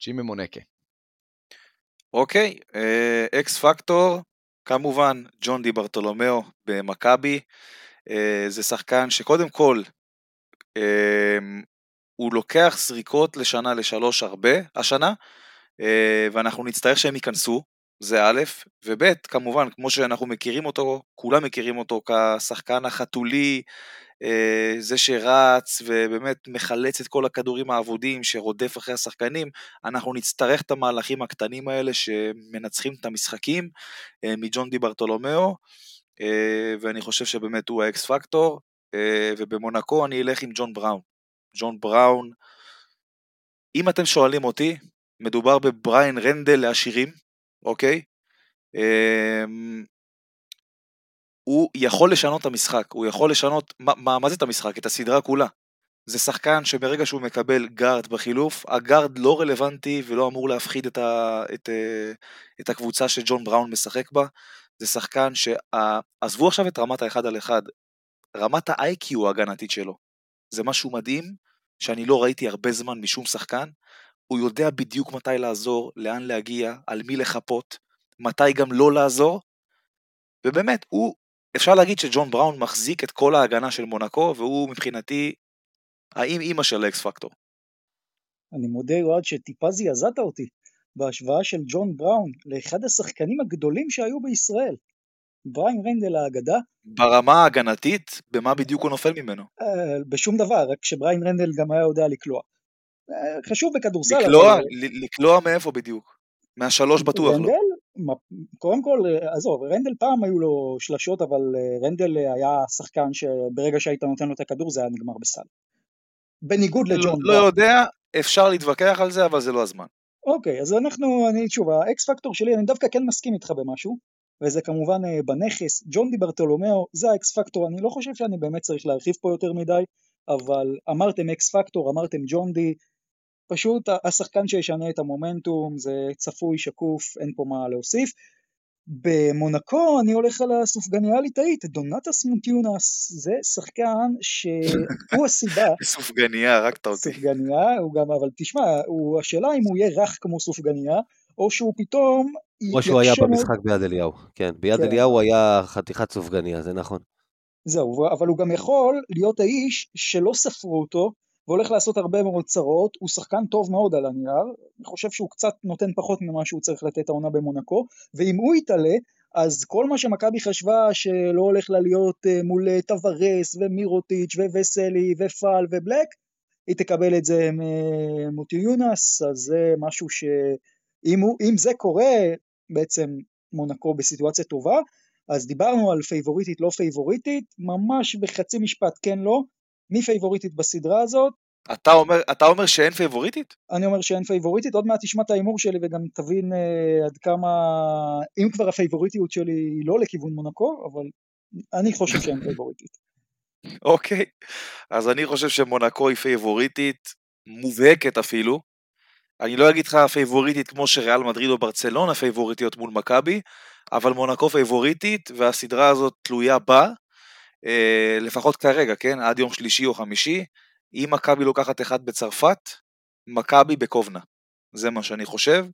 צ'ימי מונקה. אוקיי, אקס פקטור, כמובן ג'ון די ברטולומיאו במכבי. זה שחקן שקודם כל הוא לוקח זריקות לשנה לשלוש הרבה השנה, אה, ואנחנו נצטרך שהם ייכנסו, זה א', וב', כמובן, כמו שאנחנו מכירים אותו, כולם מכירים אותו כשחקן החתולי, אה, זה שרץ ובאמת מחלץ את כל הכדורים האבודים, שרודף אחרי השחקנים, אנחנו נצטרך את המהלכים הקטנים האלה שמנצחים את המשחקים אה, מג'ון די ברטולומיאו, ואני חושב שבאמת הוא האקס פקטור, ובמונקו אני אלך עם ג'ון בראון. ג'ון בראון, אם אתם שואלים אותי, מדובר בבריין רנדל לעשירים, אוקיי? הוא יכול לשנות את המשחק, הוא יכול לשנות, מה, מה, זה את המשחק? את הסדרה כולה. זה שחקן שברגע שהוא מקבל גארד בחילוף, הגארד לא רלוונטי ולא אמור להפחיד את, ה, את, אה, את הקבוצה שג'ון בראון משחק בה. זה שחקן שעזבו עכשיו את רמת האחד על אחד, רמת ה-IQ ההגנתית שלו. זה משהו מדהים, שאני לא ראיתי הרבה זמן משום שחקן. הוא יודע בדיוק מתי לעזור, לאן להגיע, על מי לחפות, מתי גם לא לעזור, ובאמת, הוא אפשר להגיד שג'ון בראון מחזיק את כל ההגנה של מונקו, והוא מבחינתי האם אימא של X factor. אני מודה, יועד, שטיפה זעזעת אותי בהשוואה של ג'ון בראון לאחד השחקנים הגדולים שהיו בישראל. בריין רנדל האגדה. ברמה ההגנתית, במה בדיוק הוא נופל ממנו? Uh, בשום דבר, רק שבריין רנדל גם היה יודע לקלוע. Uh, חשוב בכדורסל. לקלוע? אבל... לקלוע מאיפה בדיוק? מהשלוש בטוח רנדל, לא. קודם כל, אה, עזוב, רנדל פעם היו לו שלשות, אבל אה, רנדל היה שחקן שברגע שהיית נותן לו את הכדור זה היה נגמר בסל. בניגוד לא, לג'ון. לא, לא יודע, אפשר להתווכח על זה, אבל זה לא הזמן. אוקיי, אז אנחנו, אני שוב, ה X factor שלי, אני דווקא כן מסכים איתך במשהו, וזה כמובן אה, בנכס, ג'ון דיברתולומאו, זה ה X factor, אני לא חושב שאני באמת צריך להרחיב פה יותר מדי, אבל אמרתם X factor, אמרתם ג'ון די, פשוט השחקן שישנה את המומנטום, זה צפוי, שקוף, אין פה מה להוסיף. במונקו אני הולך על הסופגניה הליטאית, דונטס מונטיונס, זה שחקן שהוא הסיבה. סופגניה, הרגת אותי. סופגניה, הוא גם, אבל תשמע, הוא, השאלה אם הוא יהיה רך כמו סופגניה, או שהוא פתאום... כמו שהוא היה במשחק ביד אליהו, כן, ביד כן. אליהו הוא היה חתיכת סופגניה, זה נכון. זהו, אבל הוא גם יכול להיות האיש שלא ספרו אותו, והולך לעשות הרבה מאוד צרות, הוא שחקן טוב מאוד על הנייר, אני חושב שהוא קצת נותן פחות ממה שהוא צריך לתת העונה במונקו, ואם הוא יתעלה, אז כל מה שמכבי חשבה שלא הולך לה להיות אה, מול אה, טבארס ומירוטיץ' ווסלי ופל ובלק, היא תקבל את זה ממוטיונס, אז זה משהו שאם זה קורה, בעצם מונקו בסיטואציה טובה, אז דיברנו על פייבוריטית לא פייבוריטית, ממש בחצי משפט כן לא, מי פייבוריטית בסדרה הזאת? אתה אומר, אתה אומר שאין פייבוריטית? אני אומר שאין פייבוריטית, עוד מעט תשמע את ההימור שלי וגם תבין אה, עד כמה, אם כבר הפייבוריטיות שלי היא לא לכיוון מונקו, אבל אני חושב שאין פייבוריטית. אוקיי, okay. אז אני חושב שמונקו היא פייבוריטית, מובהקת אפילו. אני לא אגיד לך פייבוריטית כמו שריאל מדריד או ברצלונה פייבוריטיות מול מכבי, אבל מונקו פייבוריטית והסדרה הזאת תלויה בה, אה, לפחות כרגע, כן, עד יום שלישי או חמישי, אם מכבי לוקחת אחד בצרפת, מכבי בקובנה. זה מה שאני חושב,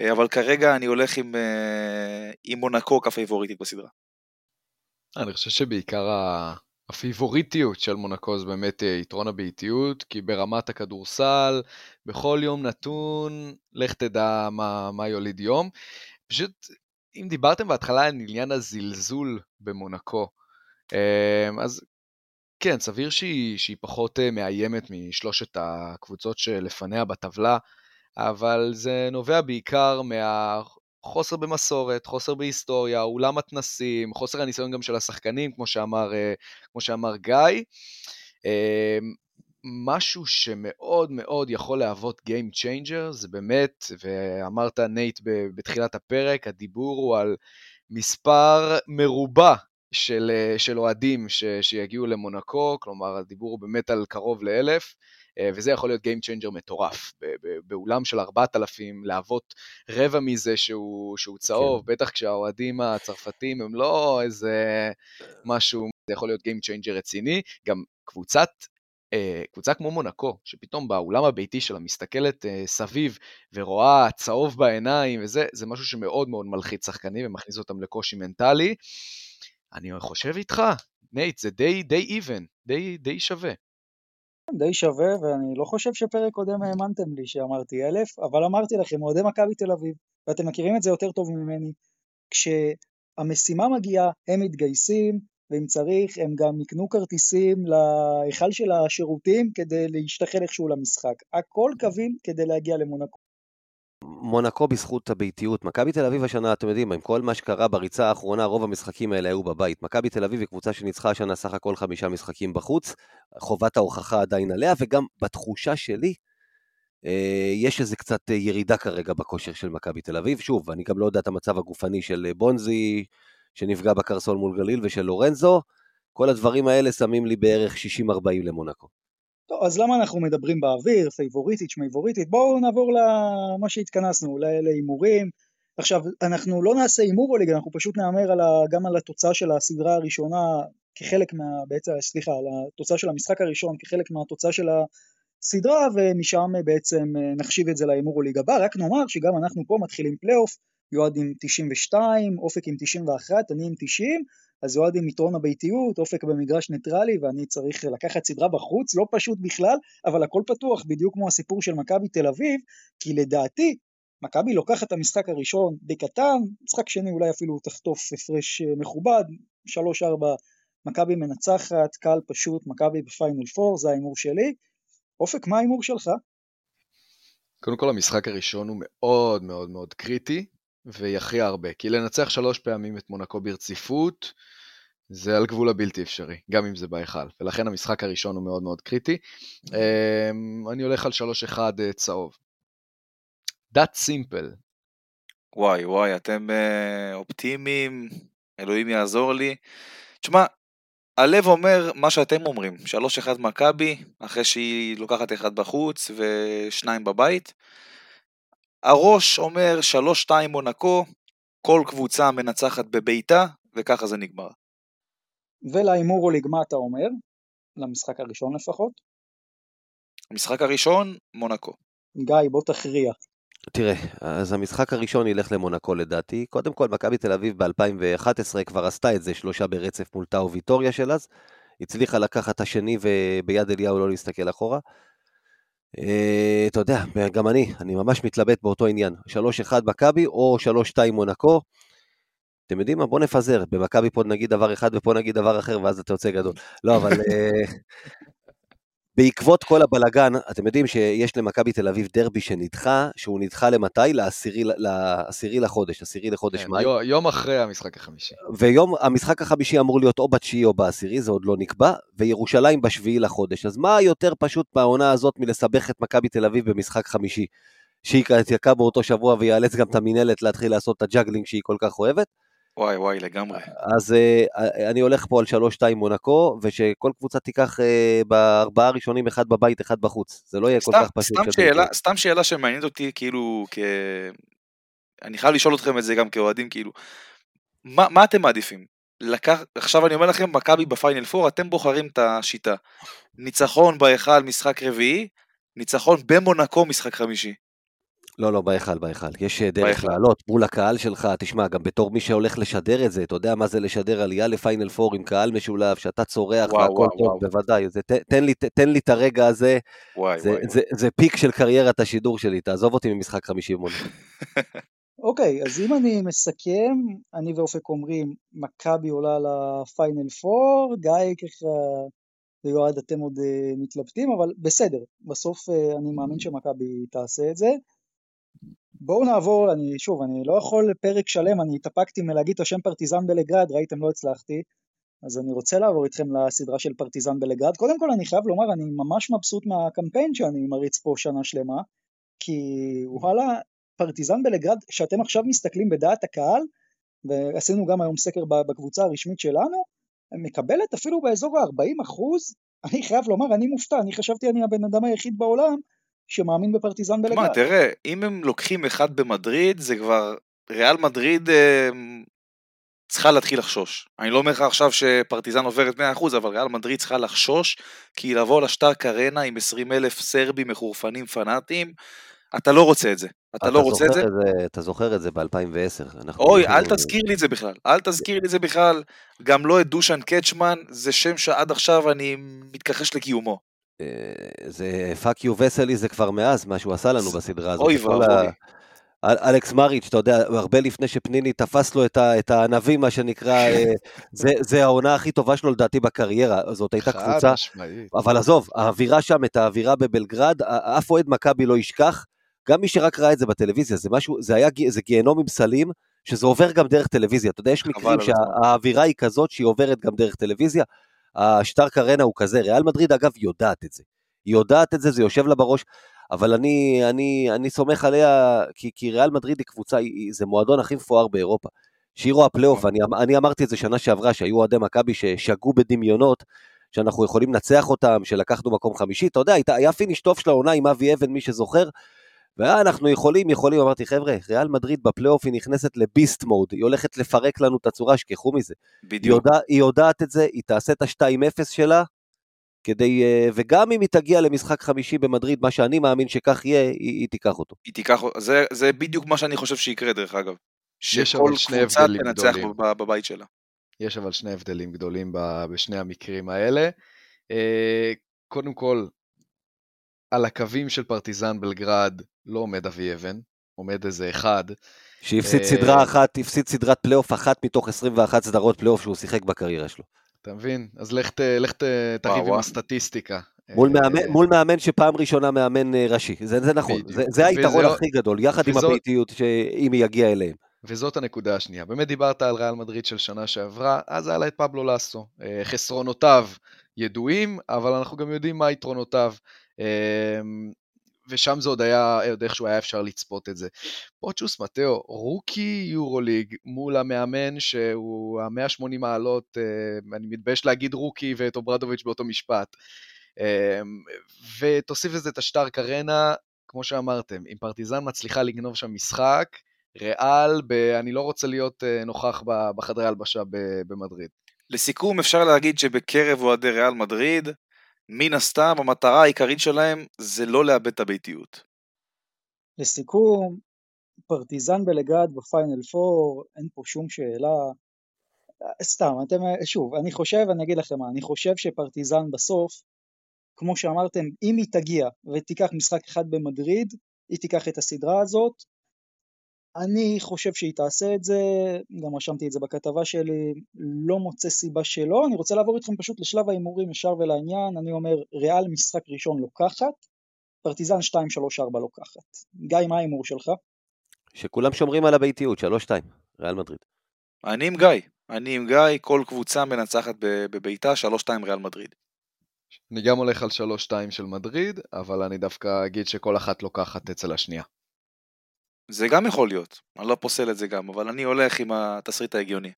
אה, אבל כרגע אני הולך עם, אה, עם מונקו כפייבוריטית בסדרה. אני חושב שבעיקר הפיבוריטיות של מונקו זה באמת יתרון הבעיטיות, כי ברמת הכדורסל, בכל יום נתון, לך תדע מה, מה יוליד יום. פשוט, אם דיברתם בהתחלה על עניין הזלזול במונקו, אמ, אז כן, סביר שהיא, שהיא פחות אה, מאיימת משלושת הקבוצות שלפניה בטבלה, אבל זה נובע בעיקר מהחוסר במסורת, חוסר בהיסטוריה, אולם מתנ"סים, חוסר הניסיון גם של השחקנים, כמו שאמר, אה, כמו שאמר גיא. אמ, משהו שמאוד מאוד יכול להוות Game Changer זה באמת, ואמרת נייט בתחילת הפרק, הדיבור הוא על מספר מרובע של, אה, של אוהדים ש, שיגיעו למונקו, כלומר הדיבור הוא באמת על קרוב לאלף, וזה יכול להיות Game Changer מטורף. באולם של 4,000, להוות רבע מזה שהוא, שהוא צהוב, כן. בטח כשהאוהדים הצרפתים הם לא איזה משהו, זה יכול להיות Game Changer רציני. גם קבוצת אה, קבוצה כמו מונקו, שפתאום באולם הביתי שלה מסתכלת סביב ורואה צהוב בעיניים וזה, זה משהו שמאוד מאוד מלחיץ שחקנים ומכניס אותם לקושי מנטלי. אני חושב איתך, נייט, זה די, די even, די, די שווה. די שווה, ואני לא חושב שפרק קודם האמנתם לי שאמרתי אלף, אבל אמרתי לכם, אוהדי מכבי תל אביב, ואתם מכירים את זה יותר טוב ממני, כשהמשימה מגיעה, הם מתגייסים, ואם צריך הם גם יקנו כרטיסים להיכל של השירותים כדי להשתחל איכשהו למשחק. הכל קווים כדי להגיע למונקו. מונקו בזכות הביתיות. מכבי תל אביב השנה, אתם יודעים, עם כל מה שקרה בריצה האחרונה, רוב המשחקים האלה היו בבית. מכבי תל אביב היא קבוצה שניצחה השנה סך הכל חמישה משחקים בחוץ, חובת ההוכחה עדיין עליה, וגם בתחושה שלי, אה, יש איזה קצת ירידה כרגע בכושר של מכבי תל אביב. שוב, אני גם לא יודע את המצב הגופני של בונזי, שנפגע בקרסול מול גליל, ושל לורנזו. כל הדברים האלה שמים לי בערך 60-40 למונקו. טוב, אז למה אנחנו מדברים באוויר, פייבוריטית, שמייבוריטית? בואו נעבור למה שהתכנסנו, להימורים. עכשיו, אנחנו לא נעשה הימורוליגה, אנחנו פשוט נהמר על ה, גם על התוצאה של הסדרה הראשונה כחלק מה... בעצם, סליחה, על התוצאה של המשחק הראשון כחלק מהתוצאה של הסדרה, ומשם בעצם נחשיב את זה להימורוליגה הבא. רק נאמר שגם אנחנו פה מתחילים פלייאוף, אוהד עם 92, אופק עם 91, אני עם 90, אז אוהד עם יתרון הביתיות, אופק במגרש ניטרלי ואני צריך לקחת סדרה בחוץ, לא פשוט בכלל, אבל הכל פתוח, בדיוק כמו הסיפור של מכבי תל אביב, כי לדעתי מכבי לוקחת את המשחק הראשון בקטן, משחק שני אולי אפילו תחטוף הפרש אה, מכובד, 3-4 מכבי מנצחת, קל פשוט, מכבי בפיינל 4, זה ההימור שלי. אופק, מה ההימור שלך? קודם כל המשחק הראשון הוא מאוד מאוד מאוד קריטי, ויכריע הרבה. כי לנצח שלוש פעמים את מונקו ברציפות, זה על גבול הבלתי אפשרי, גם אם זה בהיכל. ולכן המשחק הראשון הוא מאוד מאוד קריטי. אמ, אני הולך על 3-1 אה, צהוב. That simple. וואי וואי, אתם uh, אופטימיים, אלוהים יעזור לי. תשמע, הלב אומר מה שאתם אומרים, 3-1 מכבי, אחרי שהיא לוקחת אחד בחוץ ושניים בבית. הראש אומר 3-2 מונקו, כל קבוצה מנצחת בביתה, וככה זה נגמר. ולהימור או לגמה אתה אומר? למשחק הראשון לפחות? המשחק הראשון, מונקו. גיא, בוא תכריע. תראה, אז המשחק הראשון ילך למונקו לדעתי. קודם כל, מכבי תל אביב ב-2011 כבר עשתה את זה שלושה ברצף מול טאו ויטוריה של אז. הצליחה לקחת את השני וביד אליהו לא להסתכל אחורה. אה, אתה יודע, גם אני, אני ממש מתלבט באותו עניין. 3-1 מכבי או 3-2 מונקו. אתם יודעים מה? בואו נפזר. במכבי פה נגיד דבר אחד ופה נגיד דבר אחר, ואז אתה יוצא גדול. לא, אבל אה, בעקבות כל הבלגן, אתם יודעים שיש למכבי תל אביב דרבי שנדחה, שהוא נדחה למתי? לעשירי, לעשירי לחודש, עשירי לחודש כן, מאי. יום אחרי המשחק החמישי. ויום, המשחק החמישי אמור להיות או בתשיעי או בעשירי, זה עוד לא נקבע, וירושלים בשביעי לחודש. אז מה יותר פשוט מהעונה הזאת מלסבך את מכבי תל אביב במשחק חמישי? שהיא יתקע באותו שבוע ויאלץ גם את המינהלת להתחיל לעשות את ה juggling שהיא כל כך אוהבת. וואי וואי לגמרי. אז אה, אני הולך פה על 3-2 מונקו, ושכל קבוצה תיקח אה, בארבעה הראשונים אחד בבית, אחד בחוץ. זה לא יהיה סתם, כל כך פשוט. סתם שאלה, סתם שאלה שמעניינת אותי, כאילו, כ... אני חייב לשאול אתכם את זה גם כאוהדים, כאילו, מה, מה אתם מעדיפים? לקח... עכשיו אני אומר לכם, מכבי בפיינל 4, אתם בוחרים את השיטה. ניצחון בהיכל משחק רביעי, ניצחון במונקו משחק חמישי. לא, לא, בהיכל, בהיכל. יש אה, דרך לעלות מול הקהל שלך, תשמע, גם בתור מי שהולך לשדר את זה, אתה יודע מה זה לשדר עלייה לפיינל פור עם קהל משולב, שאתה צורח והכל טוב. בוודאי. זה, ת, תן, לי, ת, תן לי את הרגע הזה, וואי, זה, וואי, זה, וואי. זה פיק של קריירת השידור שלי, תעזוב אותי ממשחק 50 מונה. אוקיי, אז אם אני מסכם, אני ואופק אומרים, מכבי עולה לפיינל פור, גיא ככה ויועד אתם עוד uh, מתלבטים, אבל בסדר, בסוף uh, אני מאמין שמכבי תעשה את זה. בואו נעבור, אני שוב, אני לא יכול פרק שלם, אני התאפקתי מלהגיד את השם פרטיזן בלגרד, ראיתם לא הצלחתי, אז אני רוצה לעבור איתכם לסדרה של פרטיזן בלגרד. קודם כל אני חייב לומר, אני ממש מבסוט מהקמפיין שאני מריץ פה שנה שלמה, כי וואלה, פרטיזן בלגרד, שאתם עכשיו מסתכלים בדעת הקהל, ועשינו גם היום סקר בקבוצה הרשמית שלנו, מקבלת אפילו באזור ה-40 אחוז, אני חייב לומר, אני מופתע, אני חשבתי אני הבן אדם היחיד בעולם שמאמין בפרטיזן בלגרד. מה, תראה, אם הם לוקחים אחד במדריד, זה כבר, ריאל מדריד אה, צריכה להתחיל לחשוש. אני לא אומר לך עכשיו שפרטיזן עוברת 100%, אבל ריאל מדריד צריכה לחשוש, כי לבוא לשטארק ארנה עם 20 אלף סרבים מחורפנים פנאטים, אתה לא רוצה את זה. אתה, לא רוצה את זה? זה? אתה זוכר את זה ב-2010. אוי, אל תזכיר לי את זה בכלל. אל תזכיר לי את זה בכלל. גם לא את דושן קצמן, זה שם שעד עכשיו אני מתכחש לקיומו. אה, זה fuck you וסלי זה כבר מאז מה שהוא עשה לנו בסדרה הזאת. אוי ואבוי. אלכס מריץ', אתה יודע, הרבה לפני שפניני תפס לו את הענבים, מה שנקרא, אה, זה, זה העונה הכי טובה שלו לדעתי בקריירה, זאת הייתה קבוצה, אבל עזוב, האווירה שם, את האווירה בבלגרד, אף אוהד מכבי לא ישכח, גם מי שרק ראה את זה בטלוויזיה, זה משהו, זה היה, זה גיהנום עם סלים, שזה עובר גם דרך טלוויזיה, אתה יודע, יש מקרים שהאווירה היא כזאת שהיא עוברת גם דרך טלוויזיה, השטארק ארנה הוא כזה, ריאל מדריד אגב יודעת את זה, היא יודעת את זה, זה יושב לה בראש, אבל אני, אני, אני סומך עליה, כי, כי ריאל מדריד היא קבוצה, היא, זה מועדון הכי מפואר באירופה. שירו הפלייאוף, אני, אני אמרתי את זה שנה שעברה, שהיו אוהדי מכבי ששגו בדמיונות, שאנחנו יכולים לנצח אותם, שלקחנו מקום חמישי, אתה יודע, היה פיניש טוב של העונה עם אבי אבן, מי שזוכר, ואנחנו יכולים, יכולים, אמרתי, חבר'ה, ריאל מדריד בפלייאוף היא נכנסת ל beast mode, היא הולכת לפרק לנו את הצורה, שכחו מזה. בדיוק. היא, יודע, היא יודעת את זה, היא תעשה את ה-2-0 שלה, כדי, אה, וגם אם היא תגיע למשחק חמישי במדריד, מה שאני מאמין שכך יהיה, היא, היא תיקח אותו. היא תיקח, אותו, זה, זה בדיוק מה שאני חושב שיקרה דרך אגב. יש אבל שני הבדלים גדולים. בבית שלה. יש אבל שני הבדלים גדולים בשני המקרים האלה. אה, קודם כל, על הקווים של פרטיזן בלגרד לא עומד אבי אבן, עומד איזה אחד. שהפסיד סדרה אחת, הפסיד סדרת פלייאוף אחת מתוך 21 סדרות פלייאוף שהוא שיחק בקריירה שלו. אתה מבין? אז לך, לך תריב עם הסטטיסטיקה. מול מאמן, מול מאמן שפעם ראשונה מאמן אה, ראשי, זה, זה נכון, זה, זה היתרון וזה, הכי גדול, יחד וזאת, עם הביתיות שאם היא יגיעה אליהם. וזאת הנקודה השנייה. באמת דיברת על ריאל מדריד של שנה שעברה, אז היה לה את פבלו לאסו. אה, חסרונותיו ידועים, אבל אנחנו גם יודעים מה יתרונותיו. אה, ושם זה עוד היה, עוד איכשהו היה אפשר לצפות את זה. פה צ'וס מתאו, rookie יורוליג מול המאמן שהוא ה-180 מעלות, אה, אני מתבייש להגיד rookie ואת אוברדוביץ' באותו משפט. אה, ותוסיף לזה את השטארק ארנה, כמו שאמרתם, אם פרטיזן מצליחה לגנוב שם משחק, ריאל, ב, אני לא רוצה להיות אה, נוכח בחדרי הלבשה במדריד. לסיכום, אפשר להגיד שבקרב אוהדי ריאל מדריד, מן הסתם המטרה העיקרית שלהם זה לא לאבד את הביתיות. לסיכום, פרטיזן בלגרד בפיינל פור, אין פה שום שאלה. סתם, אתם, שוב, אני חושב, אני אגיד לכם מה, אני חושב שפרטיזן בסוף, כמו שאמרתם, אם היא תגיע ותיקח משחק אחד במדריד, היא תיקח את הסדרה הזאת, אני חושב שהיא תעשה את זה, גם רשמתי את זה בכתבה שלי, לא מוצא סיבה שלא, אני רוצה לעבור איתכם פשוט לשלב ההימורים ישר ולעניין, אני אומר ריאל משחק ראשון לוקחת, פרטיזן 2-3-4 לוקחת. גיא, מה ההימור שלך? שכולם שומרים על הביתיות, 3-2, ריאל מדריד. אני עם גיא, אני עם גיא, כל קבוצה מנצחת בביתה, 3-2 ריאל מדריד. אני גם הולך על 3-2 של מדריד, אבל אני דווקא אגיד שכל אחת לוקחת אצל השנייה. זה גם יכול להיות, אני לא פוסל את זה גם, אבל אני הולך עם התסריט ההגיוני.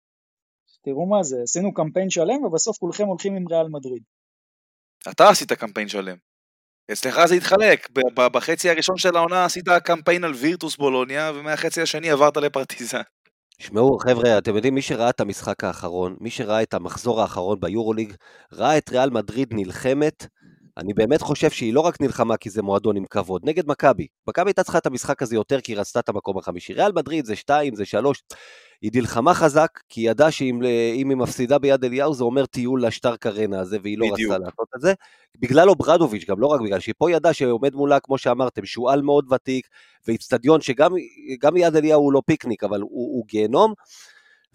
תראו מה זה, עשינו קמפיין שלם ובסוף כולכם הולכים עם ריאל מדריד. אתה עשית קמפיין שלם. אצלך זה התחלק, בחצי הראשון של העונה עשית קמפיין על וירטוס בולוניה, ומהחצי השני עברת לפרטיזן. תשמעו, חבר'ה, אתם יודעים, מי שראה את המשחק האחרון, מי שראה את המחזור האחרון ביורוליג, ראה את ריאל מדריד נלחמת אני באמת חושב שהיא לא רק נלחמה כי זה מועדון עם כבוד, נגד מכבי. מכבי הייתה צריכה את המשחק הזה יותר כי היא רצתה את המקום החמישי. ריאל מדריד זה שתיים, זה שלוש. היא נלחמה חזק, כי היא ידעה שאם היא מפסידה ביד אליהו זה אומר טיול לשטר קרנה הזה, והיא לא בדיוק. רצתה לעשות את זה. בגלל אוברדוביץ', גם לא רק בגלל שהיא פה ידעה שעומד מולה, כמו שאמרתם, שועל מאוד ותיק, ואיצטדיון שגם יד אליהו הוא לא פיקניק, אבל הוא, הוא גיהנום.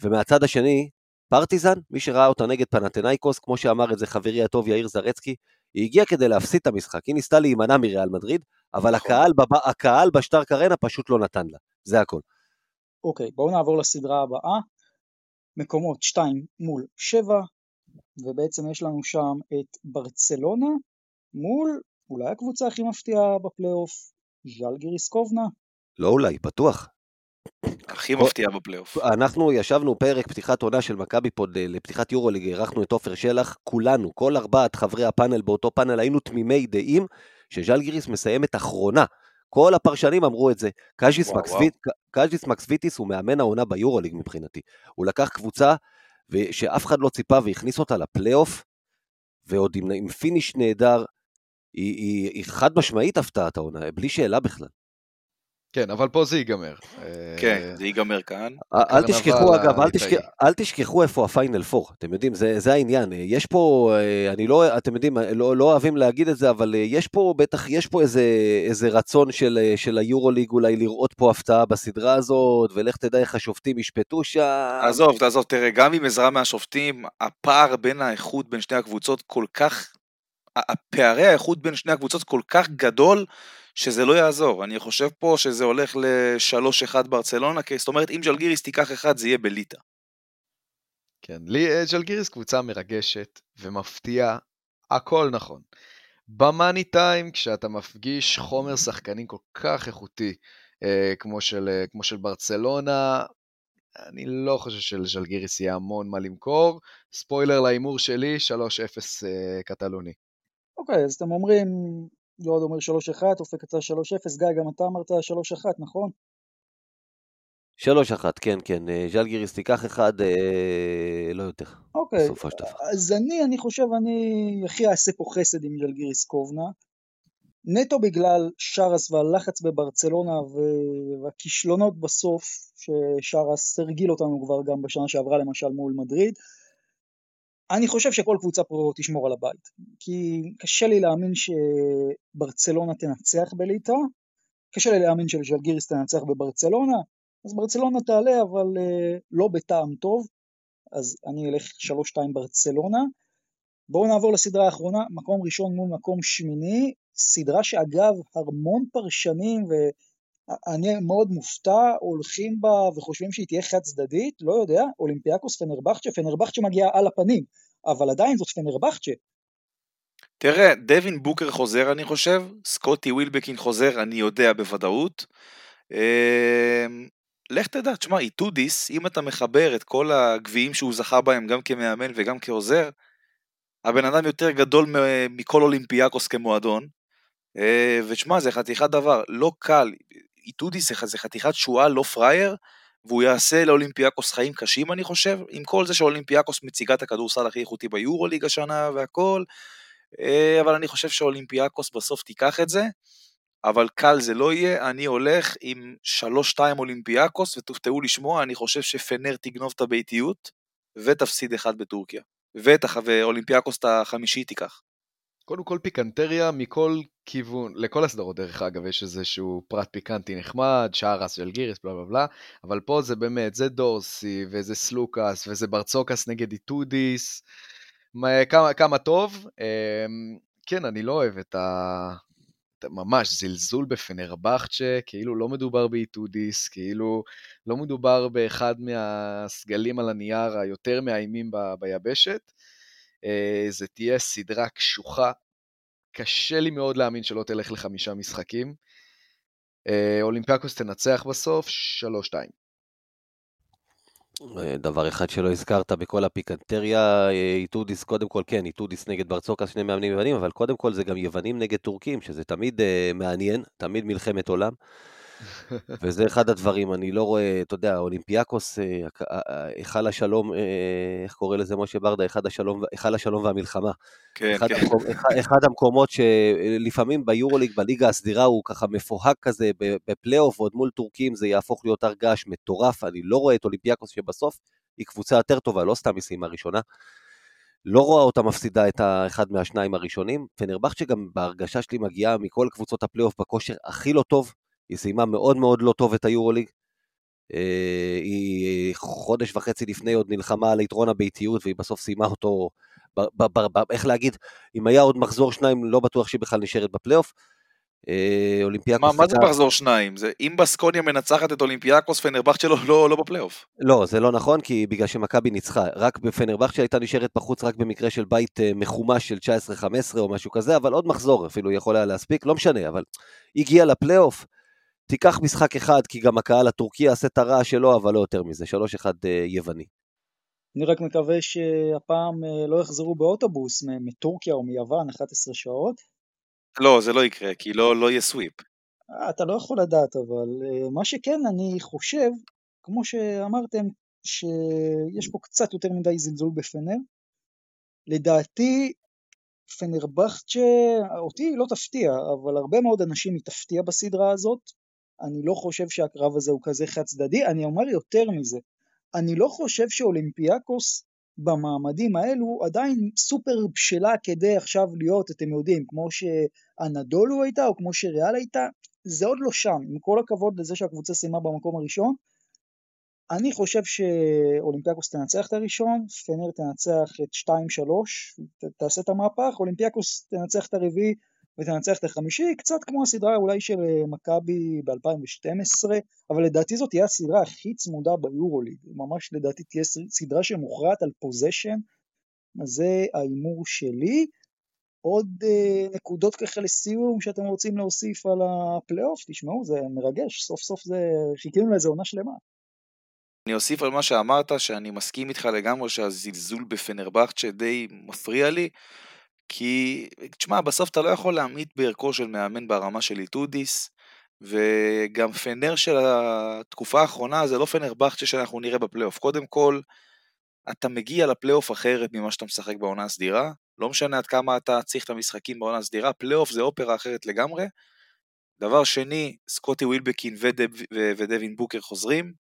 ומהצד השני, פרטיזן, מי שראה אותה נגד פנאתינייקוס, כמו שאמר את זה חברי הטוב יאיר זרצקי, היא הגיעה כדי להפסיד את המשחק, היא ניסתה להימנע מריאל מדריד, אבל נכון. הקהל, בב... הקהל בשטארק ארנה פשוט לא נתן לה, זה הכל. אוקיי, בואו נעבור לסדרה הבאה, מקומות 2 מול 7, ובעצם יש לנו שם את ברצלונה מול אולי הקבוצה הכי מפתיעה בפלייאוף, ז'לגיריס קובנה. לא אולי, בטוח. הכי מפתיע בפלייאוף. אנחנו ישבנו פרק פתיחת עונה של מכבי פוד לפתיחת יורוליג, אירחנו את עופר שלח, כולנו, כל ארבעת חברי הפאנל באותו פאנל, היינו תמימי דעים שז'לגיריס מסיימת אחרונה. כל הפרשנים אמרו את זה. מקסוויט, קאז'יס מקסוויטיס הוא מאמן העונה ביורוליג מבחינתי. הוא לקח קבוצה שאף אחד לא ציפה והכניס אותה לפלייאוף, ועוד עם, עם finish נהדר, היא, היא, היא חד משמעית הפתעת העונה, בלי שאלה בכלל. כן, אבל פה זה ייגמר. כן, אה, זה ייגמר כאן. אל תשכחו, אגב, אל, תשכחו איפה ה final four, אתם יודעים, זה, זה העניין. יש פה, אה, אני לא, אתם יודעים, לא, לא אוהבים להגיד את זה, אבל אה, יש פה, בטח, יש פה איזה, רצון של, אה, של היורוליג אולי לראות פה הפתעה בסדרה הזאת, ולך תדע איך השופטים ישפטו שם. עזוב, עזוב, תראה, גם עם עזרה מהשופטים, הפער בין האיכות בין שני הקבוצות כל כך, הפערי האיכות בין שני הקבוצות כל כך גדול, שזה לא יעזור. אני חושב פה שזה הולך ל-3-1 ברצלונה, כי זאת אומרת, אם ג'לגיריס תיקח אחד, זה יהיה בליטא. כן, לי אה, ג'לגיריס קבוצה מרגשת ומפתיעה, הכל נכון. במאני טיים, כשאתה מפגיש חומר שחקנים כל כך איכותי, אה, כמו, של, אה, כמו של ברצלונה, אני לא חושב שלז'לגיריס יהיה המון מה למכור. ספוילר להימור שלי, 3-0 אה, קטלוני. אוקיי, אז אתם אומרים, יועד אומר 3-1, אופק יצא 3-0, גיא, גם אתה אמרת 3-1, נכון? 3-1, כן, כן, אה, ז'לגיריס תיקח אחד, אה, לא יותר, אוקיי, בסופו של דבר. אז אני, אני חושב, אני הכי אעשה פה חסד עם ג'לגיריס קובנה. נטו בגלל שרס והלחץ בברצלונה והכישלונות בסוף, ששרס הרגיל אותנו כבר גם בשנה שעברה למשל מול מדריד. אני חושב שכל קבוצה פה תשמור על הבית, כי קשה לי להאמין שברצלונה תנצח בליטא, קשה לי להאמין שז'לגיריס תנצח בברצלונה, אז ברצלונה תעלה אבל uh, לא בטעם טוב, אז אני אלך 3-2 ברצלונה. בואו נעבור לסדרה האחרונה, מקום ראשון מול מקום שמיני, סדרה שאגב המון פרשנים ואני מאוד מופתע הולכים בה וחושבים שהיא תהיה חד צדדית, לא יודע, אולימפיאקוס פנרבכצ'ה, פנרבכצ'ה מגיעה על הפנים, אבל עדיין זאת פנרבכצ'ה. תראה, דווין בוקר חוזר אני חושב, סקוטי ווילבקין חוזר אני יודע בוודאות. אה, לך תדע, תשמע, איטודיס, אם אתה מחבר את כל הגביעים שהוא זכה בהם גם כמאמן וגם כעוזר, הבן אדם יותר גדול מכל אולימפיאקוס כמועדון. אה, ותשמע, זה חתיכת דבר, לא קל. איטודיס זה זה חתיכת שועל, לא פראייר, והוא יעשה לאולימפיאקוס חיים קשים, אני חושב, עם כל זה שאולימפיאקוס מציגה את הכדורסל הכי איכותי ביורוליג השנה והכל, אה, אבל אני חושב שאולימפיאקוס בסוף תיקח את זה, אבל קל זה לא יהיה, אני הולך עם 3-2 אולימפיאקוס, ותופתעו לשמוע, אני חושב שפנר תגנוב את הביתיות, ותפסיד אחד בטורקיה. ואולימפיאקוס את החמישי תיקח. קודם כל פיקנטריה מכל כיוון, לכל הסדרות דרך אגב, יש איזשהו פרט פיקנטי נחמד, ז'לגיריס, בלה בלה בלה, אבל פה זה באמת, זה דורסי, וזה סלוקאס, וזה ברצוקאס נגד איטודיס, מה- כמה, כמה טוב. אמ, כן, אני לא אוהב. את ה- ממש זלזול בפנרבכצ'ה, כאילו לא מדובר באיטודיס, כאילו לא מדובר באחד מהסגלים על הנייר היותר מאיימים ב- ביבשת. אה, זה תהיה סדרה קשוחה. קשה לי מאוד להאמין שלא תלך לחמישה משחקים. אה, אולימפיאקוס תנצח בסוף, 3-2. אה, דבר אחד שלא הזכרת בכל הפיקנטריה, איטודיס, קודם כל כן, איטודיס נגד ברצוקאס, שני מאמנים יוונים, אבל קודם כל זה גם יוונים נגד טורקים, שזה תמיד מעניין, תמיד מלחמת עולם. וזה אחד הדברים, אני לא רואה, אתה יודע, אולימפיאקוס, אה, הק- ה- ה- היכל השלום, אה, איך קורא לזה משה ברדה? היכל השלום, היכל השלום והמלחמה. כן, אחד, כן. אחד, אחד המקומות שלפעמים ביורוליג, בליגה הסדירה, הוא ככה מפוהק כזה בפלייאוף, ועוד מול טורקים זה יהפוך להיות הר געש מטורף. אני לא רואה את אולימפיאקוס שבסוף היא קבוצה יותר טובה, לא סתם היא סיימה ראשונה. לא רואה אותה מפסידה את האחד מהשניים הראשונים. פנרבכצ'ה גם בהרגשה שלי מגיעה מכל קבוצות הפלייאוף בכושר הכי לא טוב. היא סיימה מאוד מאוד לא טוב את היורוליג. אה, היא חודש וחצי לפני עוד נלחמה על יתרון הביתיות, והיא בסוף סיימה אותו, ב, ב, ב, ב, איך להגיד, אם היה עוד מחזור שניים, לא בטוח שהיא בכלל נשארת בפלייאוף. אה, אולימפיאקוס... מה, מה זה מחזור שניים? זה אם בסקוניה מנצחת את אולימפיאקוס, פנרבכצ'ה לא, לא, לא בפלייאוף. לא, זה לא נכון, כי בגלל שמכבי ניצחה. רק בפנרבכצ'ה הייתה נשארת בחוץ רק במקרה של בית אה, מחומש של 19-15 או משהו כזה, אבל עוד מחזור אפילו יכול היה להספיק, לא משנה, אבל הגיע לפלייאוף, תיקח משחק אחד, כי גם הקהל הטורקי יעשה את הרעש שלו, אבל לא יותר מזה, 3-1 אה, יווני. אני רק מקווה שהפעם אה, לא יחזרו באוטובוס מטורקיה או מיוון 11 שעות. לא, זה לא יקרה, כי לא, לא יהיה סוויפ. אה, אתה לא יכול לדעת, אבל מה שכן, אני חושב, כמו שאמרתם, שיש פה קצת יותר מדי זלזול בפנר. לדעתי, פנרבכצ'ה, אותי היא לא תפתיע, אבל הרבה מאוד אנשים היא תפתיע בסדרה הזאת. אני לא חושב שהקרב הזה הוא כזה חד צדדי, אני אומר יותר מזה, אני לא חושב שאולימפיאקוס במעמדים האלו עדיין סופר בשלה כדי עכשיו להיות, אתם יודעים, כמו שאנדולו הייתה או כמו שריאל הייתה, זה עוד לא שם, עם כל הכבוד לזה שהקבוצה סיימה במקום הראשון, אני חושב שאולימפיאקוס תנצח את הראשון, פנר תנצח את 2-3, תעשה את המהפך, אולימפיאקוס תנצח את הרביעי ותנצח את החמישי, קצת כמו הסדרה אולי של אה, מכבי ב-2012, אבל לדעתי זאת תהיה הסדרה הכי צמודה ביורוליג, ממש לדעתי תהיה סדרה שמוכרעת על possession, זה ההימור שלי. עוד אה, נקודות ככה לסיום שאתם רוצים להוסיף על הפלייאוף, תשמעו זה מרגש, סוף סוף זה, חיכינו לאיזה עונה שלמה. אני אוסיף על מה שאמרת, שאני מסכים איתך לגמרי שהזלזול בפנרבכצ'ה די מפריע לי, כי, תשמע, בסוף אתה לא יכול להעמיד בערכו של מאמן ברמה של איטודיס, וגם פנר של התקופה האחרונה זה לא פנרבכצ'ה שאנחנו נראה בפלייאוף. קודם כל, אתה מגיע לפלייאוף אחרת ממה שאתה משחק בעונה הסדירה, לא משנה עד כמה אתה צריך את המשחקים בעונה הסדירה, פלייאוף זה אופרה אחרת לגמרי. דבר שני, סקוטי ווילבקין ודווין בוקר חוזרים,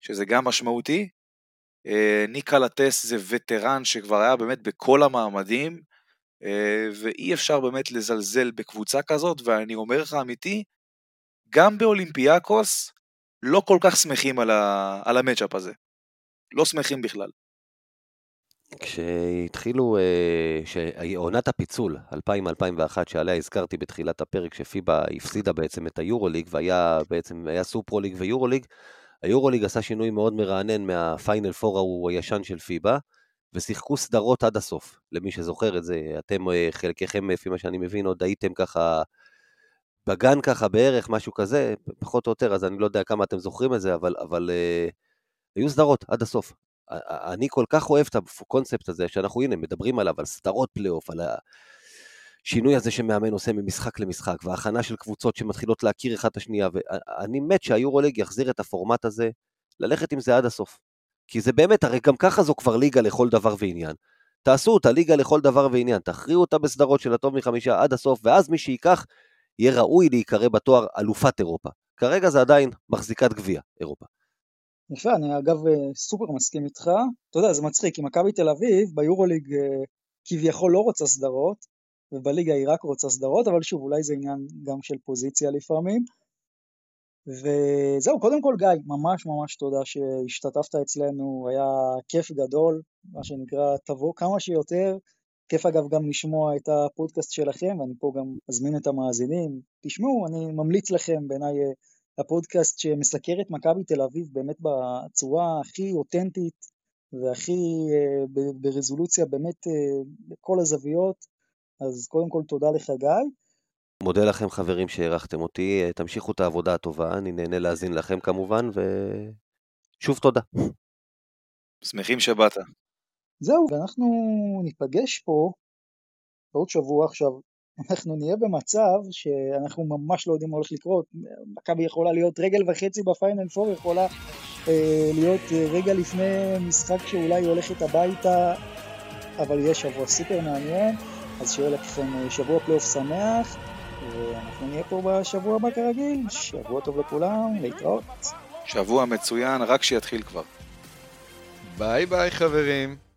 שזה גם משמעותי. אה, ניקה לטס זה וטרן שכבר היה באמת בכל המעמדים, ואי אפשר באמת לזלזל בקבוצה כזאת, ואני אומר לך אמיתי, גם באולימפיאקוס לא כל כך שמחים על, ה... על המצ'אפ הזה. לא שמחים בכלל. כשהתחילו, אה, שעונת הפיצול, 2000-2001, שעליה הזכרתי בתחילת הפרק, שפיבה הפסידה בעצם את היורוליג, והיה בעצם, היה סופרוליג ויורוליג, היורוליג עשה שינוי מאוד מרענן מה final four ההוא הישן של פיבה, ושיחקו סדרות עד הסוף. למי שזוכר את זה, אתם, אה, חלקכם, לפי מה שאני מבין, עוד הייתם ככה בגן ככה בערך, משהו כזה, פחות או יותר, אז אני לא יודע כמה אתם זוכרים את זה, אבל, אבל אה, היו סדרות עד הסוף. אני כל כך אוהב את הקונספט הזה, שאנחנו הנה מדברים עליו, על סדרות פלייאוף, על השינוי הזה שמאמן עושה ממשחק למשחק, וההכנה של קבוצות שמתחילות להכיר אחת את השנייה, ואני מת שהיורוליג יחזיר את הפורמט הזה, ללכת עם זה עד הסוף. כי זה באמת, הרי גם ככה זו כבר ליגה לכל דבר ועניין. תעשו אותה ליגה לכל דבר ועניין, תכריעו אותה בסדרות של הטוב מחמישה עד הסוף, ואז מי שייקח, יהיה ראוי להיקרא בתואר אלופת אירופה. כרגע זה עדיין מחזיקת גביע אירופה. יפה, אני אגב אה, סופר מסכים איתך. אתה יודע, זה מצחיק, כי מכבי תל אביב ביורוליג אה, כביכול לא רוצה סדרות, ובליגה היא רק רוצה סדרות, אבל שוב, אולי זה עניין גם של פוזיציה לפעמים. וזהו, קודם כל גיא, ממש ממש תודה שהשתתפת אצלנו, היה כיף גדול, מה שנקרא, תבוא כמה שיותר. כיף אגב גם לשמוע את הפודקאסט שלכם, ואני פה גם אזמין את המאזינים. תשמעו, אני ממליץ לכם, בעיניי הפודקאסט שמסקר את מכבי תל אביב באמת בצורה הכי אותנטית והכי אה, ברזולוציה באמת אה, בכל הזוויות, אז קודם כל תודה לך גיא. מודה לכם חברים שהערכתם אותי, תמשיכו את העבודה הטובה, אני נהנה להאזין לכם כמובן, ושוב תודה. שמחים שבאת. זהו, ואנחנו ניפגש פה בעוד שבוע עכשיו. אנחנו נהיה במצב שאנחנו ממש לא יודעים מה הולך לקרות. מכבי יכולה להיות רגל וחצי בפיינל פור, יכולה אה, להיות אה, רגע לפני משחק שאולי היא הולכת הביתה, אבל יהיה שבוע סופר מעניין, אז שיהיה לכם אה, שבוע פלייאוף שמח. ואנחנו נהיה פה בשבוע הבא כרגיל, שבוע טוב לכולם, להתראות. שבוע מצוין, רק שיתחיל כבר. ביי ביי חברים.